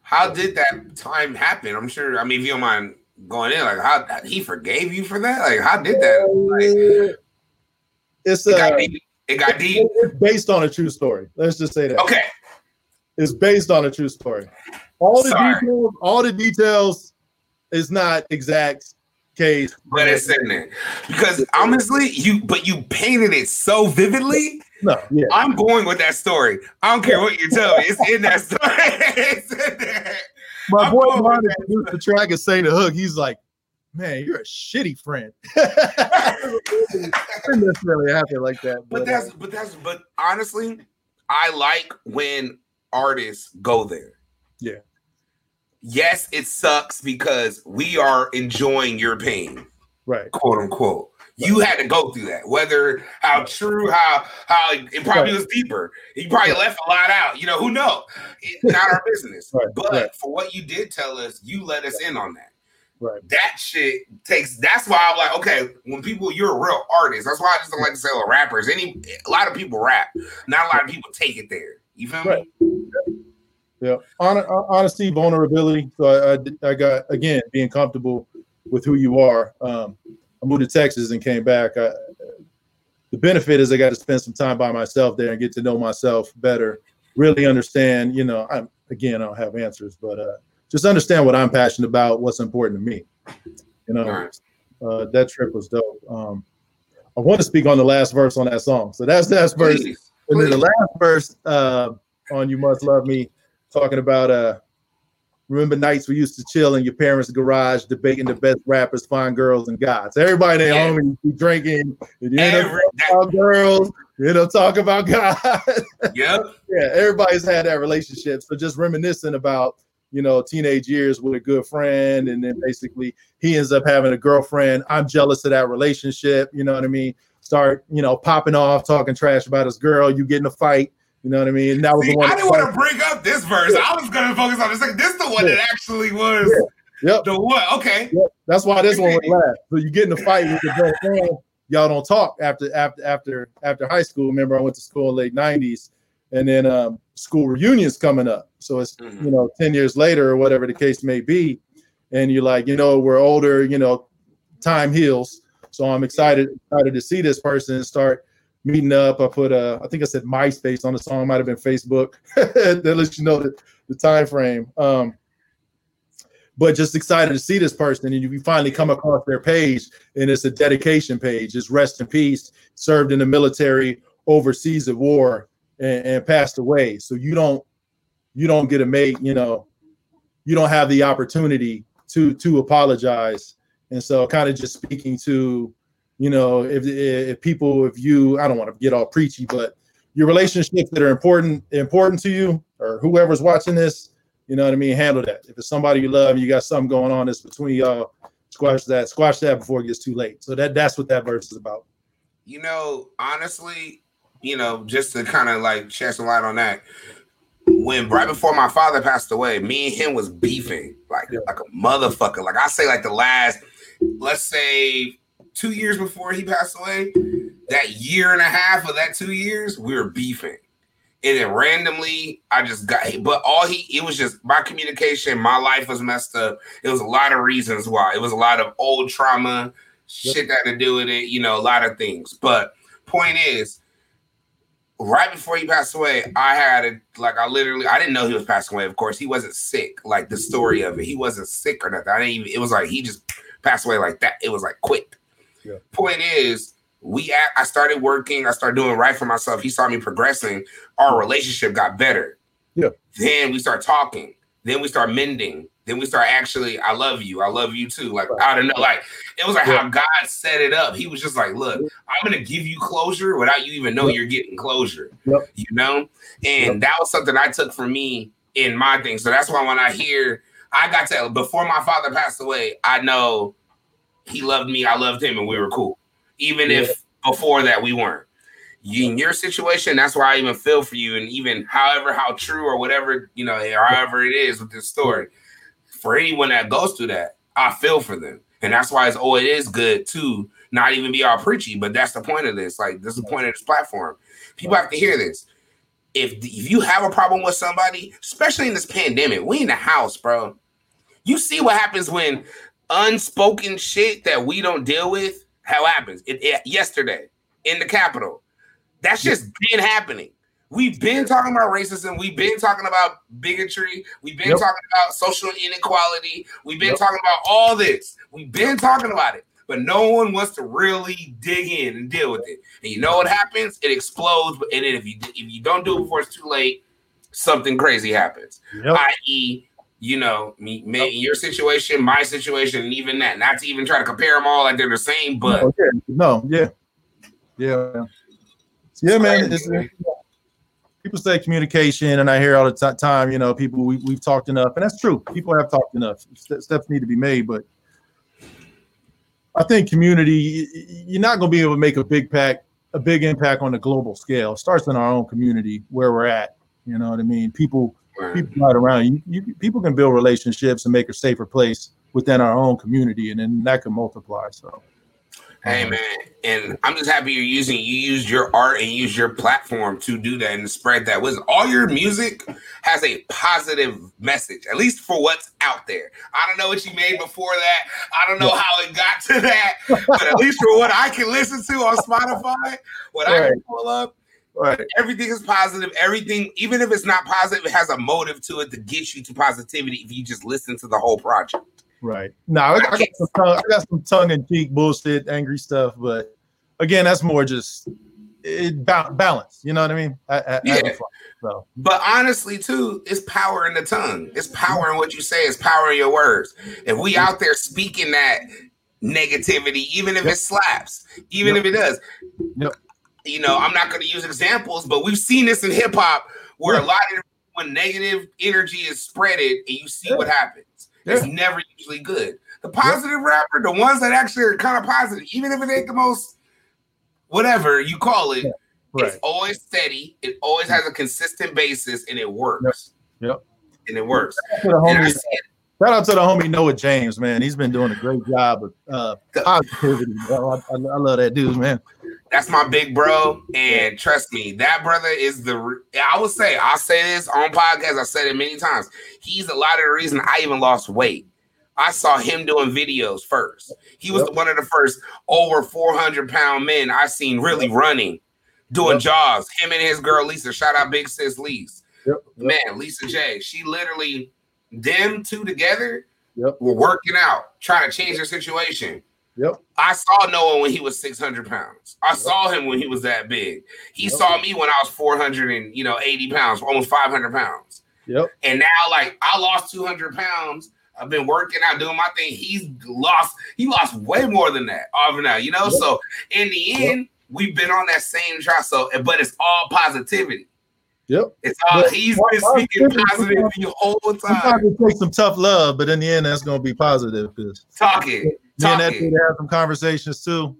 How did that time happen? I'm sure. I mean, if you don't mind going in, like how he forgave you for that? Like how did that? Like, it's uh, got deep. It got deep. it's based on a true story. Let's just say that Okay. it's based on a true story. All the Sorry. details, all the details is not exact case, But it's in there because honestly, you but you painted it so vividly. no, yeah, I'm going with that story. I don't care what you tell me. It's in that story. it's in there. My I'm boy produced the track and say the hook. He's like, "Man, you're a shitty friend." Didn't necessarily happen like that, But but, that's uh, but that's but honestly, I like when artists go there. Yeah. Yes, it sucks because we are enjoying your pain, right. quote unquote. You had to go through that. Whether how true, how how it probably Right. was deeper. He probably left a lot out. You know, who knows? It's not our business. Right, But right. for what you did tell us, you let us in on that. Right. That shit takes. That's why I'm like, okay, when people, you're a real artist. That's why I just don't like to say well, rappers. Any, a lot of people rap. Not a lot of people take it there. You feel Right. me? Yeah, hon- honesty, vulnerability. So I, I, I got again being comfortable with who you are. Um, I moved to Texas and came back. I, the benefit is I got to spend some time by myself there and get to know myself better. Really understand. You know, I'm again I don't have answers, but uh, just understand what I'm passionate about, what's important to me. You know, Right. uh, that trip was dope. Um, I want to speak on the last verse on that song. So that's that's verse. Please. And then the last verse uh, on "You Must Love Me," talking about uh, remember nights we used to chill in your parents' garage, debating the best rappers, fine girls, and guys. Everybody at Yeah. home be drinking, and you end up Every, talking about girls, you end up talking about guys. yep. yeah, everybody's had that relationship. So just reminiscing about you know teenage years with a good friend, and then basically he ends up having a girlfriend. I'm jealous of that relationship. You know what I mean? Start you know popping off, talking trash about his girl. You get in a fight. You know what I mean? And that was See, the one. I didn't want to bring up this verse. I was going to focus on the second. This is the one Yeah. that actually was Yep. the one. Okay. Yep. That's why this one went last. So you get in a fight with your best friend. Y'all don't talk after after after after high school. Remember, I went to school in late '90s, and then um, school reunions coming up. So it's Mhm. you know ten years later or whatever the case may be, and you're like, you know, we're older. You know, time heals. So I'm excited excited to see this person start meeting up. I put uh, I think I said MySpace on the song. Might have been Facebook. that lets you know the, the time frame. Um, but just excited to see this person and you finally come across their page and it's a dedication page it's rest in peace served in the military overseas at war and, and passed away so you don't you don't get a mate you know you don't have the opportunity to to apologize and so kind of just speaking to you know if if people if you i don't want to get all preachy but your relationships that are important important to you or whoever's watching this you know what I mean? Handle that. If it's somebody you love, you got something going on that's between y'all, squash that, squash that before it gets too late. So that that's what that verse is about. You know, honestly, you know, just to kind of like shed some light on that. When right before my father passed away, me and him was beefing like like a motherfucker. Like I say, like the last, let's say two years before he passed away, that year and a half of that two years, we were beefing. And then randomly, I just got, but all he, it was just my communication, my life was messed up. It was a lot of reasons why. It was a lot of old trauma, shit that had to do with it, you know, a lot of things. But point is, right before he passed away, I had a like I literally I didn't know he was passing away. Of course, he wasn't sick. Like the story of it, he wasn't sick or nothing. I didn't even. It was like he just passed away like that. It was like quick. Yeah. Point is, we at, I started working. I started doing right for myself. He saw me progressing. Our relationship got better. Yeah. Then we start talking. Then we start mending. Then we start actually, I love you. I love you too. Like I don't know. Like it was like Yeah. how God set it up. He was just like, look, I'm gonna give you closure without you even know you're getting closure. Yep. You know? And that was something I took for me in my thing. So that's why when I hear I got to before my father passed away, I know he loved me, I loved him, and we were cool. Even if before that we weren't. You, in your situation, that's why I even feel for you, and even however how true or whatever you know, however it is with this story, for anyone that goes through that, I feel for them, and that's why it's oh, it is good to not even be all preachy, but that's the point of this. Like this is the point of this platform. People have to hear this. If if you have a problem with somebody, especially in this pandemic, we in the house, bro. You see what happens when unspoken shit that we don't deal with. How happens? It, it- yesterday in the Capitol. That's just been happening. We've been talking about racism. We've been talking about bigotry. We've been Yep. talking about social inequality. We've been Yep. talking about all this. We've been talking about it, but no one wants to really dig in and deal with it. And you know what happens? It explodes. And then if you if you don't do it before it's too late, something crazy happens. Yep. I.e., you know, me, me, your situation, my situation, and even that. Not to even try to compare them all like they're the same, but no, yeah, no, yeah, yeah, yeah, man. It's, people say communication, and I hear all the ti- time. You know, people we, we've talked enough, and that's true. People have talked enough. Ste- Steps need to be made, but I think community. You're not going to be able to make a big pack, a big impact on the global scale. It starts in our own community where we're at. You know what I mean? People, people right around you, you. People can build relationships and make a safer place within our own community, and then that can multiply. So. Hey uh-huh. man, and I'm just happy you're using you used your art and use your platform to do that and spread that wisdom. All your music has a positive message, at least for what's out there. I don't know what you made before that. I don't know how it got to that, but at least for what I can listen to on Spotify, what I can pull up, Right. everything is positive. Everything, even if it's not positive, it has a motive to it to get you to positivity if you just listen to the whole project. Right. No, I, I got some tongue, I got some tongue in cheek bullshit, angry stuff, but again, that's more just it ba- balance. You know what I mean? I, I, Yeah. fun, So But honestly, too, it's power in the tongue. It's power in what you say. It's power in your words. If we out there speaking that negativity, even if it slaps, even Yep. if it does, Yep. you know, I'm not going to use examples, but we've seen this in hip hop where a lot of when negative energy is spreaded and you see what It's never usually good. The positive rapper, the ones that actually are kind of positive, even if it ain't the most whatever you call it, right. it's always steady. It always has a consistent basis, and it works. Yep. And it works. Shout out to the homie- see it. shout out to the homie Noah James, man. He's been doing a great job of uh, positivity. I, I, I love that dude, man. That's my big bro, and trust me, that brother is the. I will say, I'll say this on podcast. I've said it many times. He's a lot of the reason I even lost weight. I saw him doing videos first. He was Yep. one of the first over 400 pound men I seen really running, doing Yep. jogs. Him and his girl Lisa. Shout out Big Sis Lise. Yep. Man, Lisa J. She literally, them two together Yep. were working out, trying to change their situation. Yep. I saw Noah when he was 600 pounds. I saw him when he was that big. He Yep. saw me when I was 400 and you know 80 pounds, almost 500 pounds. Yep. And now, like, I lost 200 pounds. I've been working out, doing my thing. He's lost, he lost way more than that over now, you know. Yep. So in the Yep. end, we've been on that same track. So, but it's all positivity. Yep. It's all But- he's been speaking positive the whole time. It takes some tough love, but in the end, that's going to be positive because Talking, me and that dude had some conversations too.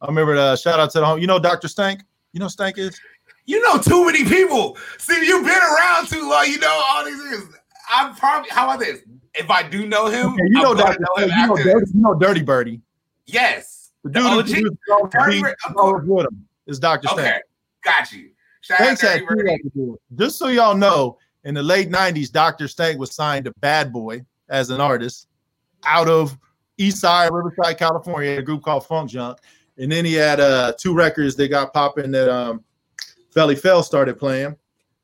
I remember the uh, shout out to the home. You know, Dr. Stank. You know, Stank is. You know too many people. See, you've been around too long. You know all these things. I'm probably how about this? If I do know him, Okay, you know, Dr. know You know, Dirty, you know, Dirty Birdie. Yes, The The dude who produced all Dirty is with him is Dr. Stank. Got you. Shout out Thanks had Dirty two Ri- records with him. Just so y'all know, in the late 90s, Dr. Stank was signed to Bad Boy as an artist out of East Side, Riverside, California, a group called Funk Junk. And then he had uh two records that got popping that um Felli Fel started playing.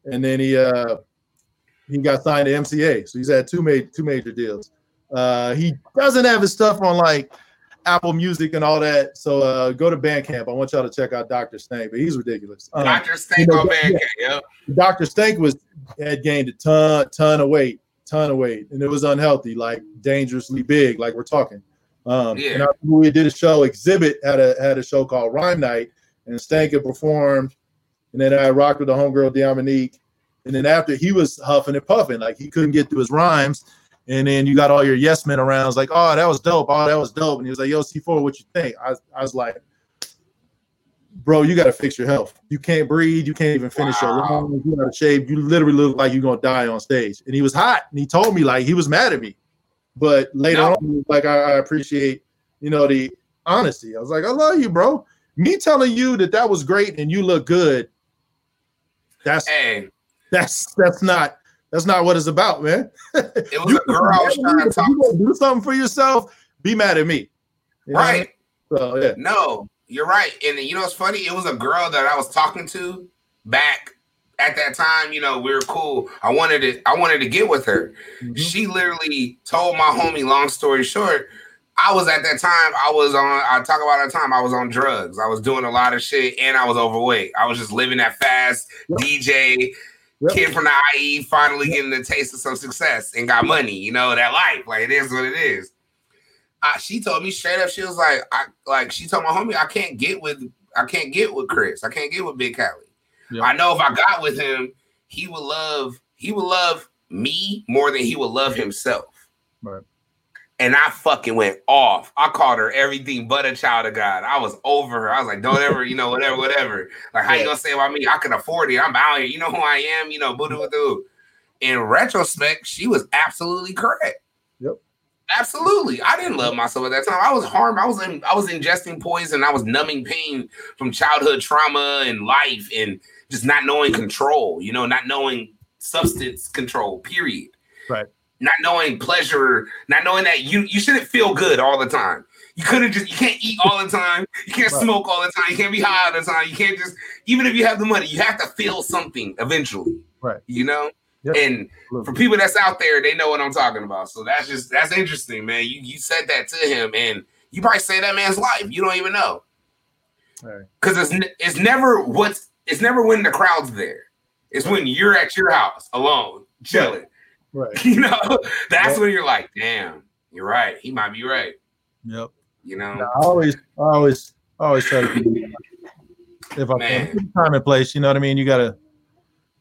And then he uh he got signed to MCA. So he's had two major two major deals. Uh he doesn't have his stuff on like Apple Music and all that. So uh go to Bandcamp. I want y'all to check out Dr. Stank, but he's ridiculous. Um, Dr. Stank you know, on yeah. Bandcamp, yo. Dr. Stank was had gained a ton, ton of weight, ton of weight, and it was unhealthy, like dangerously big, like we're talking. Um, Yeah. And I, we did a show. Xzibit had a had a show called Rhyme Night, and Stank had performed, and then I rocked with the homegirl Dominique, and then after he was huffing and puffing, like he couldn't get through his rhymes, and then you got all your yes men around, like, oh, that was dope, oh, that was dope, and he was like, yo, Seefor, what you think? I, I was like, bro, you got to fix your health. You can't breathe. You can't even finish your Wow. lungs. You got to shave. You literally look like you're gonna die on stage. And he was hot, and he told me like he was mad at me. But later No. on, like I, I appreciate you know the honesty. I was like, I love you, bro. Me telling you that that was great and you look good. That's Hey, that's that's not that's not what it's about, man. it was a girl I was trying to talk you do something for yourself. Be mad at me, You know what I mean? Right. So yeah, No, you're right. And you know what's funny? It was a girl that I was talking to back at that time. You know, we were cool. I wanted to I wanted to get with her. Mhm. She literally told my homie, long story short, I was at that time, I was on, I talk about that time, I was on drugs. I was doing a lot of shit and I was overweight. I was just living that fast, Yep. DJ, Yep. kid from the IE, finally getting the taste of some success and got money, you know, that life. Like it is what it is. Uh, she told me straight up, she was like, I like she told my homie, I can't get with I can't get with Chris. I can't get with Big Cali. Yeah. I know if I got with him, he would love he would love me more than he would love himself. Right. And I fucking went off. I called her everything but a child of God. I was over her. I was like, don't ever, you know, whatever, whatever. Like, how you gonna say about me? I can afford it. I'm out here. You know who I am. You know, boo doo doo. In retrospect, she was absolutely correct. Yep. Absolutely. I didn't love myself at that time. I was harmed. I was in, I was ingesting poison. I was numbing pain from childhood trauma and life and just not knowing control, you know, not knowing substance control, period. Right. Not knowing pleasure, not knowing that you you shouldn't feel good all the time. You couldn't just you can't eat all the time, you can't Right. smoke all the time, you can't be high all the time, you can't just even if you have the money, you have to feel something eventually. Right. You know? Yep. And for people that's out there, they know what I'm talking about. So that's just that's interesting, man. You you said that to him, and you probably saved that man's life. You don't even know Right. because it's it's never what's it's never when the crowd's there. It's when you're at your house alone, chilling. right. You know, that's Yep. when you're like, damn, you're right. He might be right. Yep. You know, No, I always, I always, I always try to be if I Man. can time and place. You know what I mean. You gotta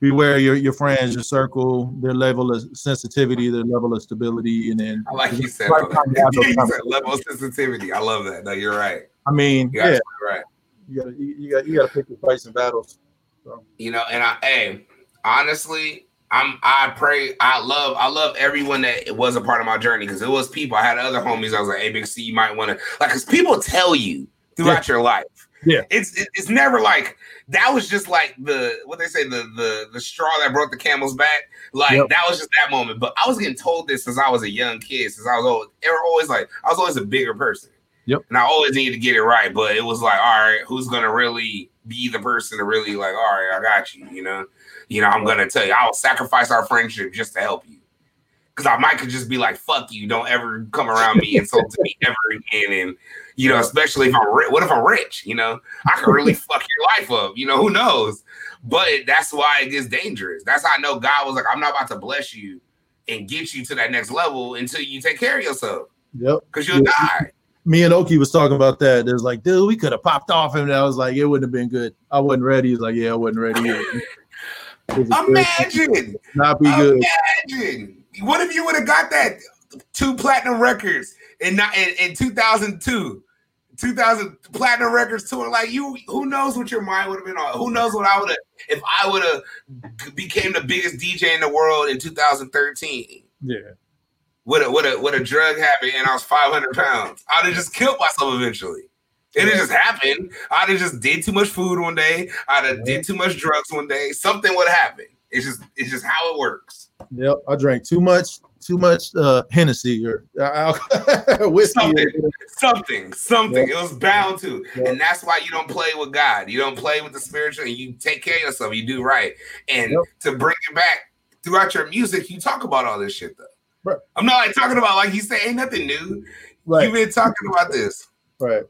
beware your your friends, your circle, their level of sensitivity, their level of stability, and then I like you said. Right all time to have that. those you said level of sensitivity. I love that. No, you're right. I mean, You're yeah, right. you gotta, you, you got, you gotta pick your fights and battles. So. you know and i hey honestly i'm i pray i love i love everyone that was a part of my journey because it was people i had other homies i was like hey big c you might want to like because people tell you throughout your life Yeah. it's it's never like that was just like the what they say the the the straw that broke the camel's back like Yep. that was just that moment but i was getting told this since i was a young kid since i was always, they were always like i was always a bigger person Yep. and i always needed to get it right but it was like all right who's gonna really be the person to really like all right i got you you know you know i'm gonna tell you i'll sacrifice our friendship just to help you because i might could just be like fuck you don't ever come around me insult to me ever again and you know especially if i'm rich what if i'm rich you know i could really fuck your life up you know who knows but that's why it gets dangerous that's how i know god was like i'm not about to bless you and get you to that next level until you take care of yourself Yep. because you'll Yeah. die Me and Oki was talking about that. There's like, dude, we could have popped off him. And I was like, it wouldn't have been good. I wasn't ready. He's like, yeah, I wasn't ready. Imagine not be good. Imagine. What if you would have got that two platinum records in in, in 2002? 2000 platinum records tour like you who knows what your mind would have been on who knows what i would have if i would have became the biggest dj in the world in 2013 Yeah. with a with a with a drug habit and i was 500 pounds i'd have just killed myself eventually It just happened. I'd have just did too much food one day. I'd have did too much drugs one day. Something would happen. It's just it's just how it works. Yep, I drank too much, too much uh, Hennessy or uh, whiskey. Something, something, something. Yep. It was bound to, Yep. and that's why you don't play with God. You don't play with the spiritual, and you take care of yourself. You do right, and Yep. to bring it back throughout your music, you talk about all this shit though. Right. I'm not like talking about like you say, ain't nothing new. Right, You've been talking about this. right,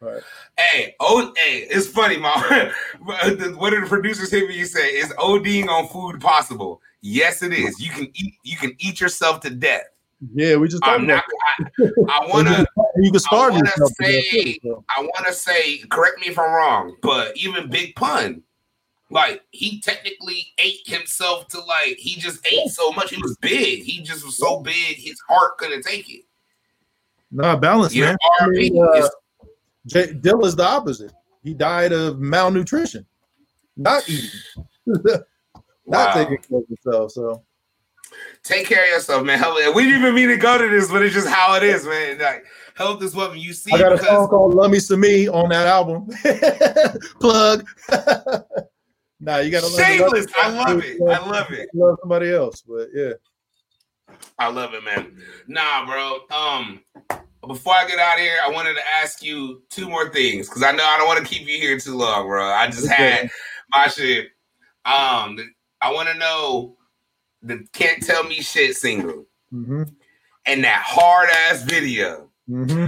right. Hey, oh, hey, it's funny, mom. what did the producers hear me You say? Is ODing on food possible? Yes, it is. You can eat. You can eat yourself to death. Yeah, we just I'm not. I, I want to. you can starve wanna yourself. say-. I want to say. Correct me if I'm wrong, but even Big Pun, like he technically ate himself to like he just ate so much. He was big. He just was so big. His heart couldn't take it. Nah, balance, You man. I mean, uh, J- Dilla's the opposite. He died of malnutrition, not eating, not Wow. taking care of himself. So Take care of yourself, man. We didn't even mean to go to this, but it's just how it is, man. Like health is what you see. I got a song called "Love Me Some Me" on that album. Plug. nah, you got to shameless. I love it. I love it. Love somebody else, but yeah. I love it, man. Nah, bro. Um, before I get out of here, I wanted to ask you two more things because I know I don't want to keep you here too long, bro. I just had my shit. Um, I want to know the "Can't Tell Me Shit" single hmm and that hard ass video. hmm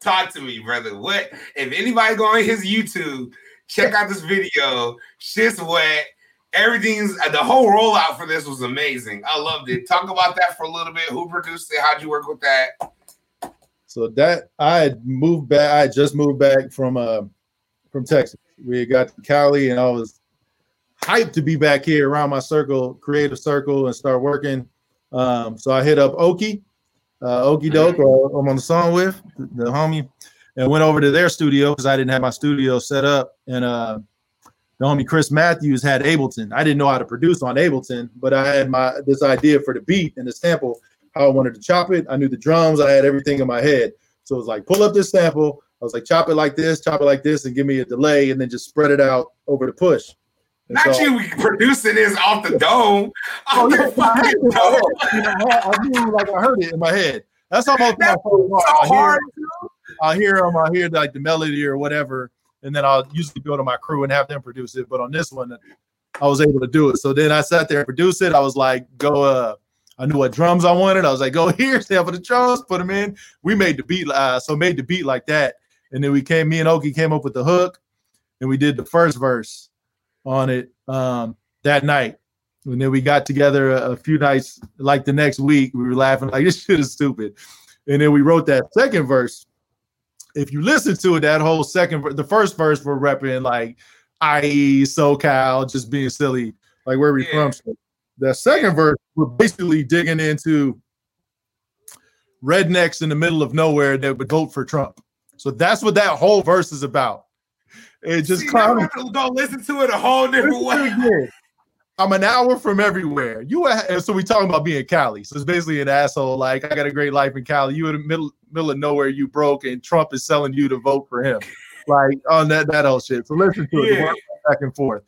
Talk to me, brother. What if anybody go on his YouTube, check out this video? Shit's wet. Everything's the whole rollout for this was amazing. I loved it. Talk about that for a little bit. Who produced it? How'd you work with that? So that I had moved back. I just moved back from uh from Texas. We got to Cali, and I was hyped to be back here around my circle, creative circle, and start working. Um, so I hit up Oki, uh, Okie Doke, uh, I'm on the song with the, the homie, and went over to their studio because I didn't have my studio set up. And uh, the homie Chris Matthews had Ableton. I didn't know how to produce on Ableton, but I had my this idea for the beat and the sample, how I wanted to chop it. I knew the drums. I had everything in my head. So it was like pull up this sample. I was like chop it like this, chop it like this, and give me a delay, and then just spread it out over the push. And Not so- you producing this off the dome. Oh, yeah, I, fucking it dome. head. You know, I, I knew like I heard it in my head. That's almost my That's favorite. So I hear, hard. I'll hear them, I'll hear like the melody or whatever, and then I'll usually go to my crew and have them produce it. But on this one, I was able to do it. So then I sat there and produced it. I was like, go. uh I knew what drums I wanted. I was like, go here, sample the drums, put them in. We made the beat, uh, so made the beat like that, and then we came. Me and Oki came up with the hook, and we did the first verse on it um, that night. And then we got together a, a few nights, like the next week, we were laughing like this shit is stupid. And then we wrote that second verse. If you listen to it, that whole second, the first verse, we're repping like IE, SoCal, just being silly, like where we Yeah. from. So the second verse, we're basically digging into rednecks in the middle of nowhere that would vote for Trump. So that's what that whole verse is about. It just See, now I clowning have to go listen to it a whole different way. I'm an hour from everywhere. You a- and so we talking about being Cali. So it's basically an asshole. Like I got a great life in Cali. You in the middle middle of nowhere. You broke, and Trump is selling you to vote for him. Like on that that whole shit. So listen to it Yeah. back and forth.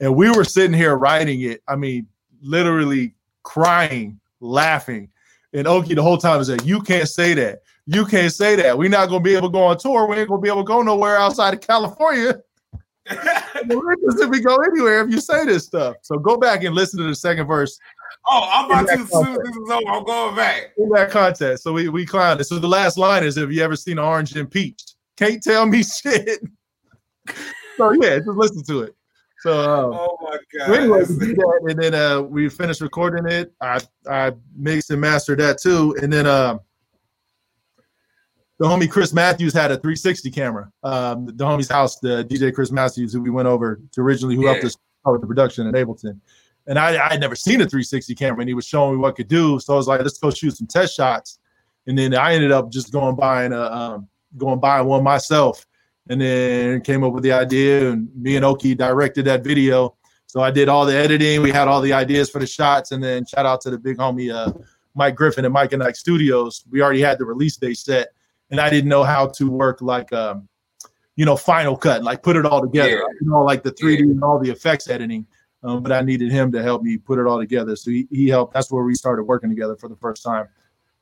And we were sitting here writing it. I mean, literally crying, laughing. And Oki the whole time is like, "You can't say that. You can't say that. We're not gonna be able to go on tour. We ain't gonna be able to go nowhere outside of California." If we go anywhere if you say this stuff. So go back and listen to the second verse oh, I'm about to as soon as this is over. I'm going back. in that context. So we we clowned it. So the last line is, "Have you ever seen orange and peach? Can't tell me shit." so yeah, just listen to it. So, um, Oh my god. anyway, we did that, and then uh, we finished recording it. I I mixed and mastered that too, and then um, the homie Chris Matthews had a 360 camera. Um, the homie's house, the DJ Chris Matthews, who we went over to originally, who helped Yeah. us with the production in Ableton. And I, I had never seen a 360 camera, and he was showing me what could do. So I was like, let's go shoot some test shots. And then I ended up just going buying a um, going buying one myself, and then came up with the idea. And me and Oki directed that video. So I did all the editing. We had all the ideas for the shots, and then shout out to the big homie uh, Mike Griffin at Mike and Ike Studios. We already had the release date set, and I didn't know how to work like um, you know, Final Cut, like put it all together. Yeah. You know, like the 3D Yeah. and all the effects editing. Um, but I needed him to help me put it all together. So he, he helped. That's where we started working together for the first time.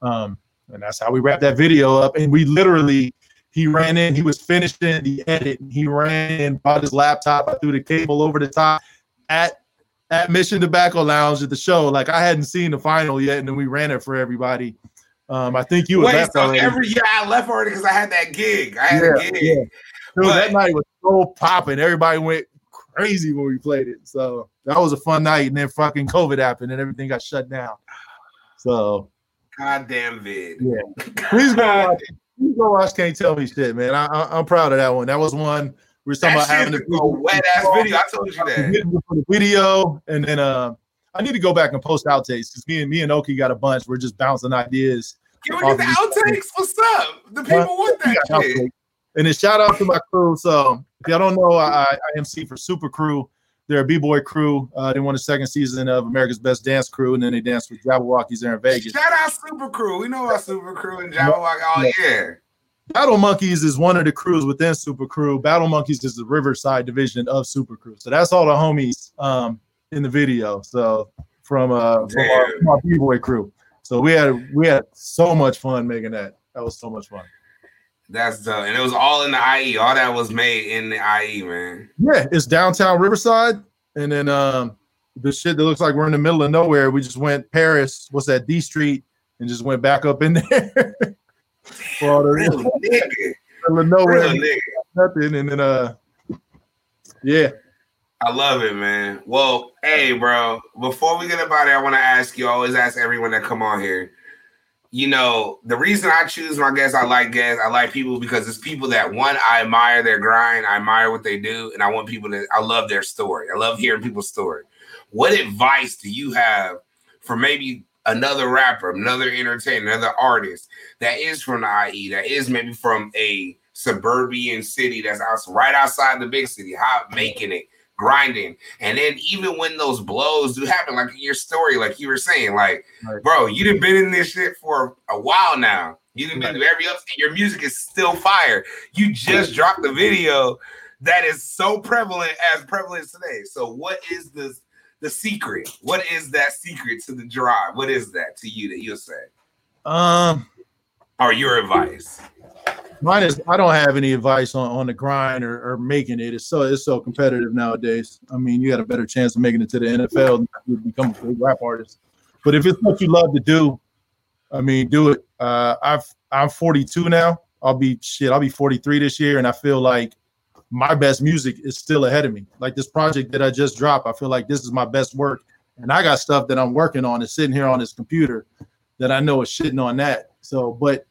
Um, and that's how we wrapped that video up. And we literally, he ran in, he was finishing the edit, and he ran in, brought his laptop, I threw the cable over the top at at Mission Tobacco Lounge at the show. Like I hadn't seen the final yet, and then we ran it for everybody. Um, I think you were Wait, so already. every year I left already because I had that gig. I had Yeah, a gig. yeah. Dude, that night was so popping. Everybody went crazy when we played it. So that was a fun night. And then fucking COVID happened and everything got shut down. So Goddamn vid. Yeah. please go watch. Please go watch. Can't tell me shit, man. I, I, I'm proud of that one. That was one we were talking That about having shit the is a wet ass video. I told you that. video the video, and then uh, I need to go back and post outtakes because me and me and Oki got a bunch. We're just bouncing ideas. Can we get the outtakes? What's up? The people want that shit. And then shout out to my crew. So if y'all don't know, I, I MC for Super Crew. They're a b-boy crew. Uh, they won the second season of America's Best Dance Crew, and then they danced with Jabbawockeez there in Vegas. Shout out Super Crew. We know our Super Crew and Jabberwock. Oh yeah. Battle Monkeys is one of the crews within Super Crew. Battle Monkeys is the Riverside division of Super Crew. So that's all the homies um, in the video. So from uh from our, from our b-boy crew. So we had we had so much fun making that. That was so much fun. That's the And it was all in the IE. All that was made in the IE, man. Yeah, it's downtown Riverside, and then um the shit that looks like we're in the middle of nowhere. We just went Perris. What's that? D Street, and just went back up in there. For all the Real middle of nowhere, Real nigga. nothing, and then uh, yeah. I love it, man. Well, hey, bro. Before we get about it, I want to ask you. I always ask everyone that come on here. You know, the reason I choose my guests, I like guests, I like people because it's people that one, I admire their grind, I admire what they do, and I want people to. I love their story. I love hearing people's story. What advice do you have for maybe another rapper, another entertainer, another artist that is from the IE, that is maybe from a suburban city that's out, right outside the big city, how making it, grinding, and then even when those blows do happen, like in your story, like you were saying, like, Right. bro, you have been in this shit for a while now. You done been through every up, your music is still fire. You just dropped the video that is so prevalent as prevalent today. So, what is the the secret? What is that secret to the drive? What is that to you that you'll say, Um, or your advice? Mine is I don't have any advice on, on the grind or, or making it. It's so it's so competitive nowadays. I mean, you got a better chance of making it to the NFL than you become a rap artist. But if it's what you love to do, I mean, do it. Uh, I've I'm 42 now. I'll be shit. I'll be 43 this year, and I feel like my best music is still ahead of me. Like this project that I just dropped, I feel like this is my best work, and I got stuff that I'm working on and sitting here on this computer that I know is shitting on that. So, but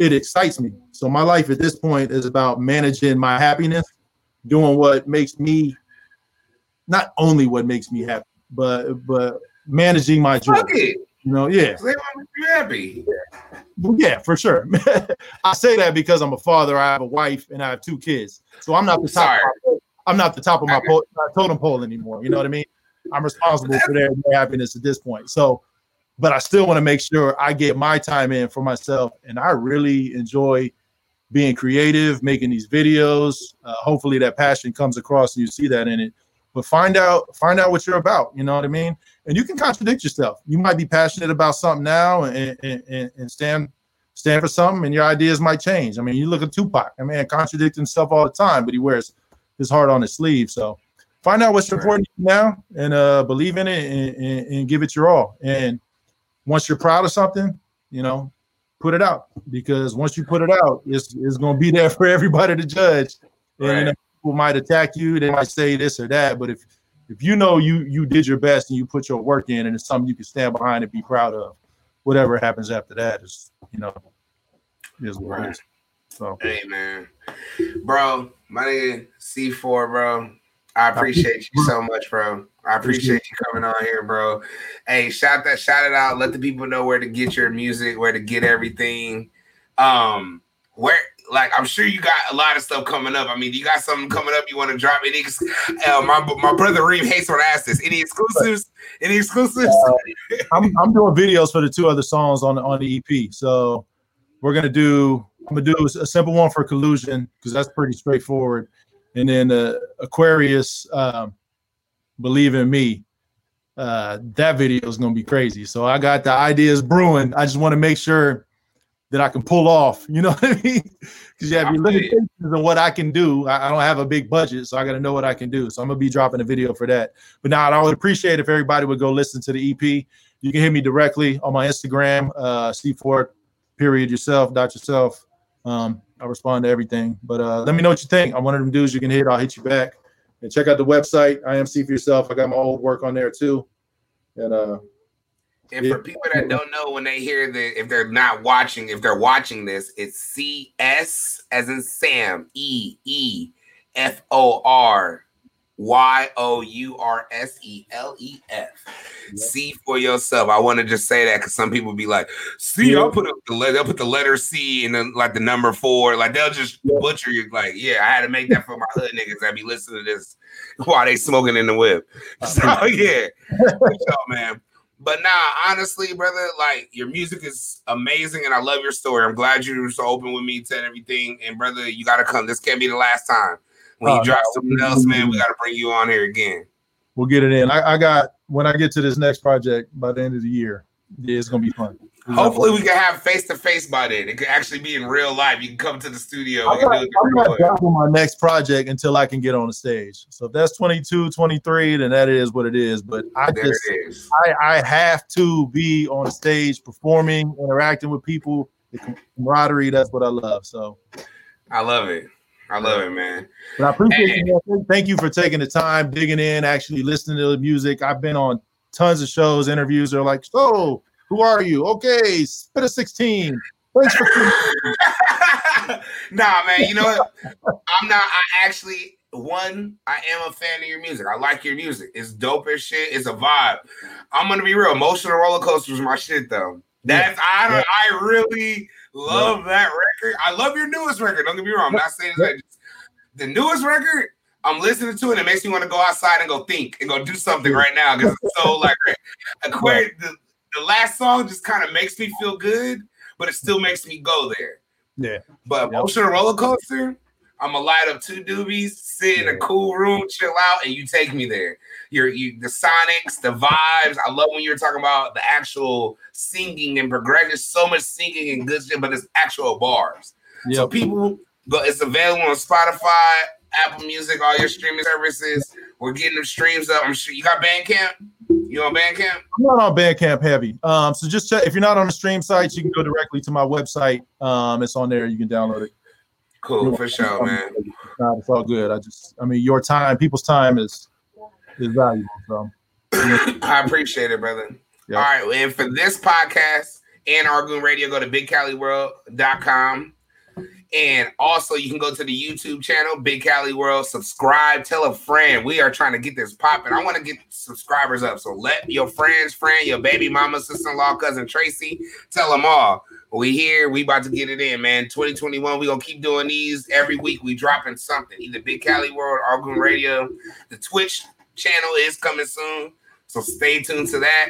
it excites me. So my life at this point is about managing my happiness, doing what makes me not only what makes me happy, but but managing my joy. You know, yeah, They want to be happy. Yeah, for sure. I say that because I'm a father. I have a wife and I have two kids. So I'm not the top. I'm not the top of my po- my totem pole anymore. You know what I mean? I'm responsible for their happiness at this point. So, but I still want to make sure I get my time in for myself, and I really enjoy being creative, making these videos. Uh, hopefully, that passion comes across and you see that in it. But find out, find out what you're about. You know what I mean? And you can contradict yourself. You might be passionate about something now and, and, and, and stand stand for something, and your ideas might change. I mean, you look at Tupac. I mean, contradicting stuff all the time, but he wears his heart on his sleeve. So find out what's important to you now and uh, believe in it and, and, and give it your all. And once you're proud of something, you know, put it out because once you put it out, it's, it's going to be there for everybody to judge. And you Right. know, people might attack you, they might say this or that, but if if you know you you did your best and you put your work in and it's something you can stand behind and be proud of, whatever happens after that is, you know, is what it is. So Hey man, bro, my nigga Seefor, bro. I appreciate you so much, bro. I appreciate you coming on here, bro. Hey, shout that, shout it out. Let the people know where to get your music, where to get everything. Um, where like I'm sure you got a lot of stuff coming up. I mean, you got something coming up you want to drop? Any uh, my my brother Reem hates when I ask this. Any exclusives? Any exclusives? I'm I'm doing videos for the two other songs on on the EP. So we're gonna do I'm gonna do a simple one for collusion because that's pretty straightforward, and then uh, Aquarius, um, believe in me. Uh, that video is gonna be crazy. So I got the ideas brewing. I just want to make sure that I can pull off. You know what I mean? Because you have your limitations on what I can do. I, I, don't have a big budget, so I got to know what I can do. So I'm gonna be dropping a video for that. But now I would appreciate if everybody would go listen to the EP. You can hit me directly on my Instagram, uh, Steve Ford, period yourself, dot yourself. Um, I respond to everything. But uh, let me know what you think. I'm one of them dudes you can hit. I'll hit you back. And check out the website, IMC for yourself. I got my old work on there too. And uh, and for people that don't know, when they hear the, if they're not watching, if they're watching this, it's C S as in Sam, E E F O R Y O U R S E L E F. See for yourself. I want to just say that because some people be like, "See, I'll put up the letter, they'll put the letter C and then like the number four. Like they'll just butcher you. Like, yeah, I had to make that for my hood niggas that be listening to this while they smoking in the whip. So yeah, so, man. But nah, honestly, brother, like your music is amazing and I love your story. I'm glad you were so open with me, said everything. And brother, you gotta come. This can't be the last time. When you oh, drop something else, man, we gotta bring you on here again. We'll get it in. I, I got when I get to this next project by the end of the year, yeah, it's gonna be fun. Hopefully, we can have face to face by then. It could actually be in real life. You can come to the studio. I'm not, I'm not dropping my next project until I can get on the stage. So if that's 22, 23, then that is what it is. But I there just, I, I have to be on the stage performing, interacting with people. The camaraderie, that's what I love. So I love it. I love it, man. But I appreciate and, you. Thank you for taking the time, digging in, actually listening to the music. I've been on tons of shows, interviews. They're like, so who are you? Okay, spit a 16. Thanks for Nah, man, you know what? I'm not I actually one, I am a fan of your music. I like your music. It's dope as shit. It's a vibe. I'm gonna be real. Emotional roller coasters my shit though. That's yeah. I don't I really love yeah. that record. I love your newest record. Don't get me wrong. I'm not saying that the newest record, I'm listening to it. It makes me want to go outside and go think and go do something right now because it's so like Aquarius, the, the last song just kind of makes me feel good, but it still makes me go there. Yeah. But emotional roller coaster, I'm gonna light up two doobies, sit in a cool room, chill out, and you take me there. You're you the sonics, the vibes. I love when you're talking about the actual singing and progression. So much singing and good shit, but it's actual bars. Yep. So people, but it's available on Spotify, Apple Music, all your streaming services. We're getting the streams up. I'm sure you got Bandcamp. You on Bandcamp? I'm not on Bandcamp heavy. Um, so just check if you're not on the stream sites, you can go directly to my website. Um, it's on there. You can download it. Cool for sure, man. It's all good. I just, I mean, your time, people's time is is valuable. So I appreciate it, brother. Yep. All right, and for this podcast and Argoon Radio, go to BigCaliWorld.com. And also, you can go to the YouTube channel, Big Cali World, subscribe, tell a friend. We are trying to get this popping. I want to get subscribers up. So let your friends, friend, your baby mama, sister in law, cousin Tracy, tell them all. We here, we about to get it in, man. 2021, we gonna keep doing these every week. We dropping something, either Big Cali World, Argoon Radio. The Twitch channel is coming soon, so stay tuned to that.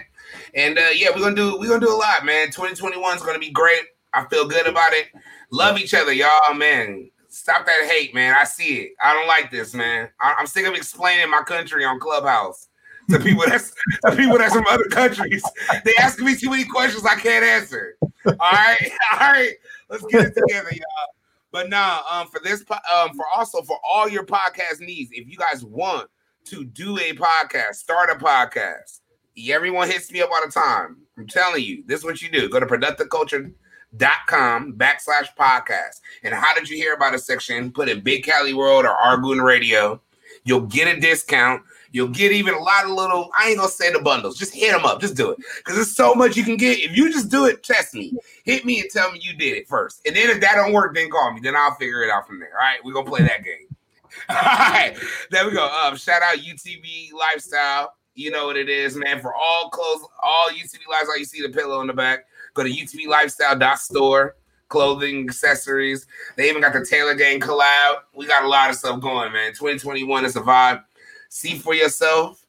And uh, yeah, we're gonna do we're gonna do a lot, man. 2021 is gonna be great. I feel good about it. Love each other, y'all, man. Stop that hate, man. I see it. I don't like this, man. I, am sick of explaining my country on Clubhouse to people that's to people that's from other countries. They ask me too many questions I can't answer. All right, all right. Let's get it together, y'all. But now, um, for this, um, for also for all your podcast needs, if you guys want to do a podcast, start a podcast. Everyone hits me up all the time. I'm telling you, this is what you do. Go to productiveculture.com backslash podcast. And how did you hear about a section? Put in Big Cali World or Argoon Radio. You'll get a discount. You'll get even a lot of little, I ain't gonna say the bundles. Just hit them up. Just do it. Because there's so much you can get. If you just do it, test me. Hit me and tell me you did it first. And then if that don't work, then call me. Then I'll figure it out from there. All right. We're gonna play that game. All right, there we go. Um, shout out UTV Lifestyle. You know what it is, man. For all clothes, all UTV Lifestyle, you see the pillow in the back. Go to UTVLifestyle.store, clothing, accessories. They even got the Taylor Gang collab. We got a lot of stuff going, man. 2021 is a vibe. See for yourself.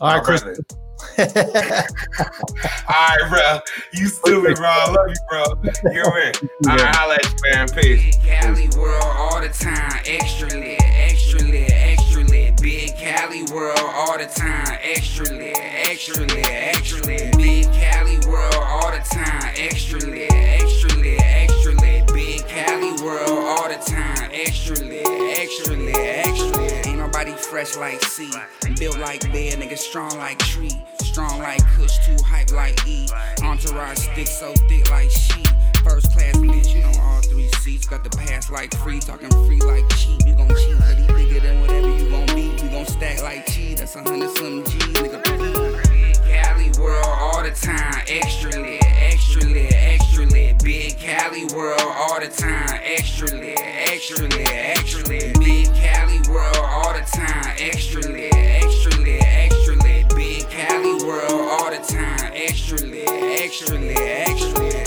All right, Chris. All right, bro. You stupid, bro. I love you, bro. You're in. All right, I'll let you, man. Peace. Big Cali world all the time, extra lit, extra lit, extra lit. Big Cali world all the time, extra lit, extra lit, extra lit. Big Cali world all the time, extra lit, extra lit, extra lit. Big Cali world all the time, extra lit, extra lit, extra lit. Nobody fresh like C, built like bear, nigga strong like tree. Strong like Kush, too hype like E. Entourage stick so thick like she. First class bitch, you know all three seats. Got the pass like free, talking free like cheap. You gon' cheat, hoodie bigger than whatever you gon' be. We gon' stack like cheese, that's a hundred some G, nigga extra lit. Big Cali world all the time, extra lit, extra lit, extra lit. Big Cali world all the time, extra lit, extra lit, extra lit. Big Cali world all the time, extra lit, extra lit, extra lit.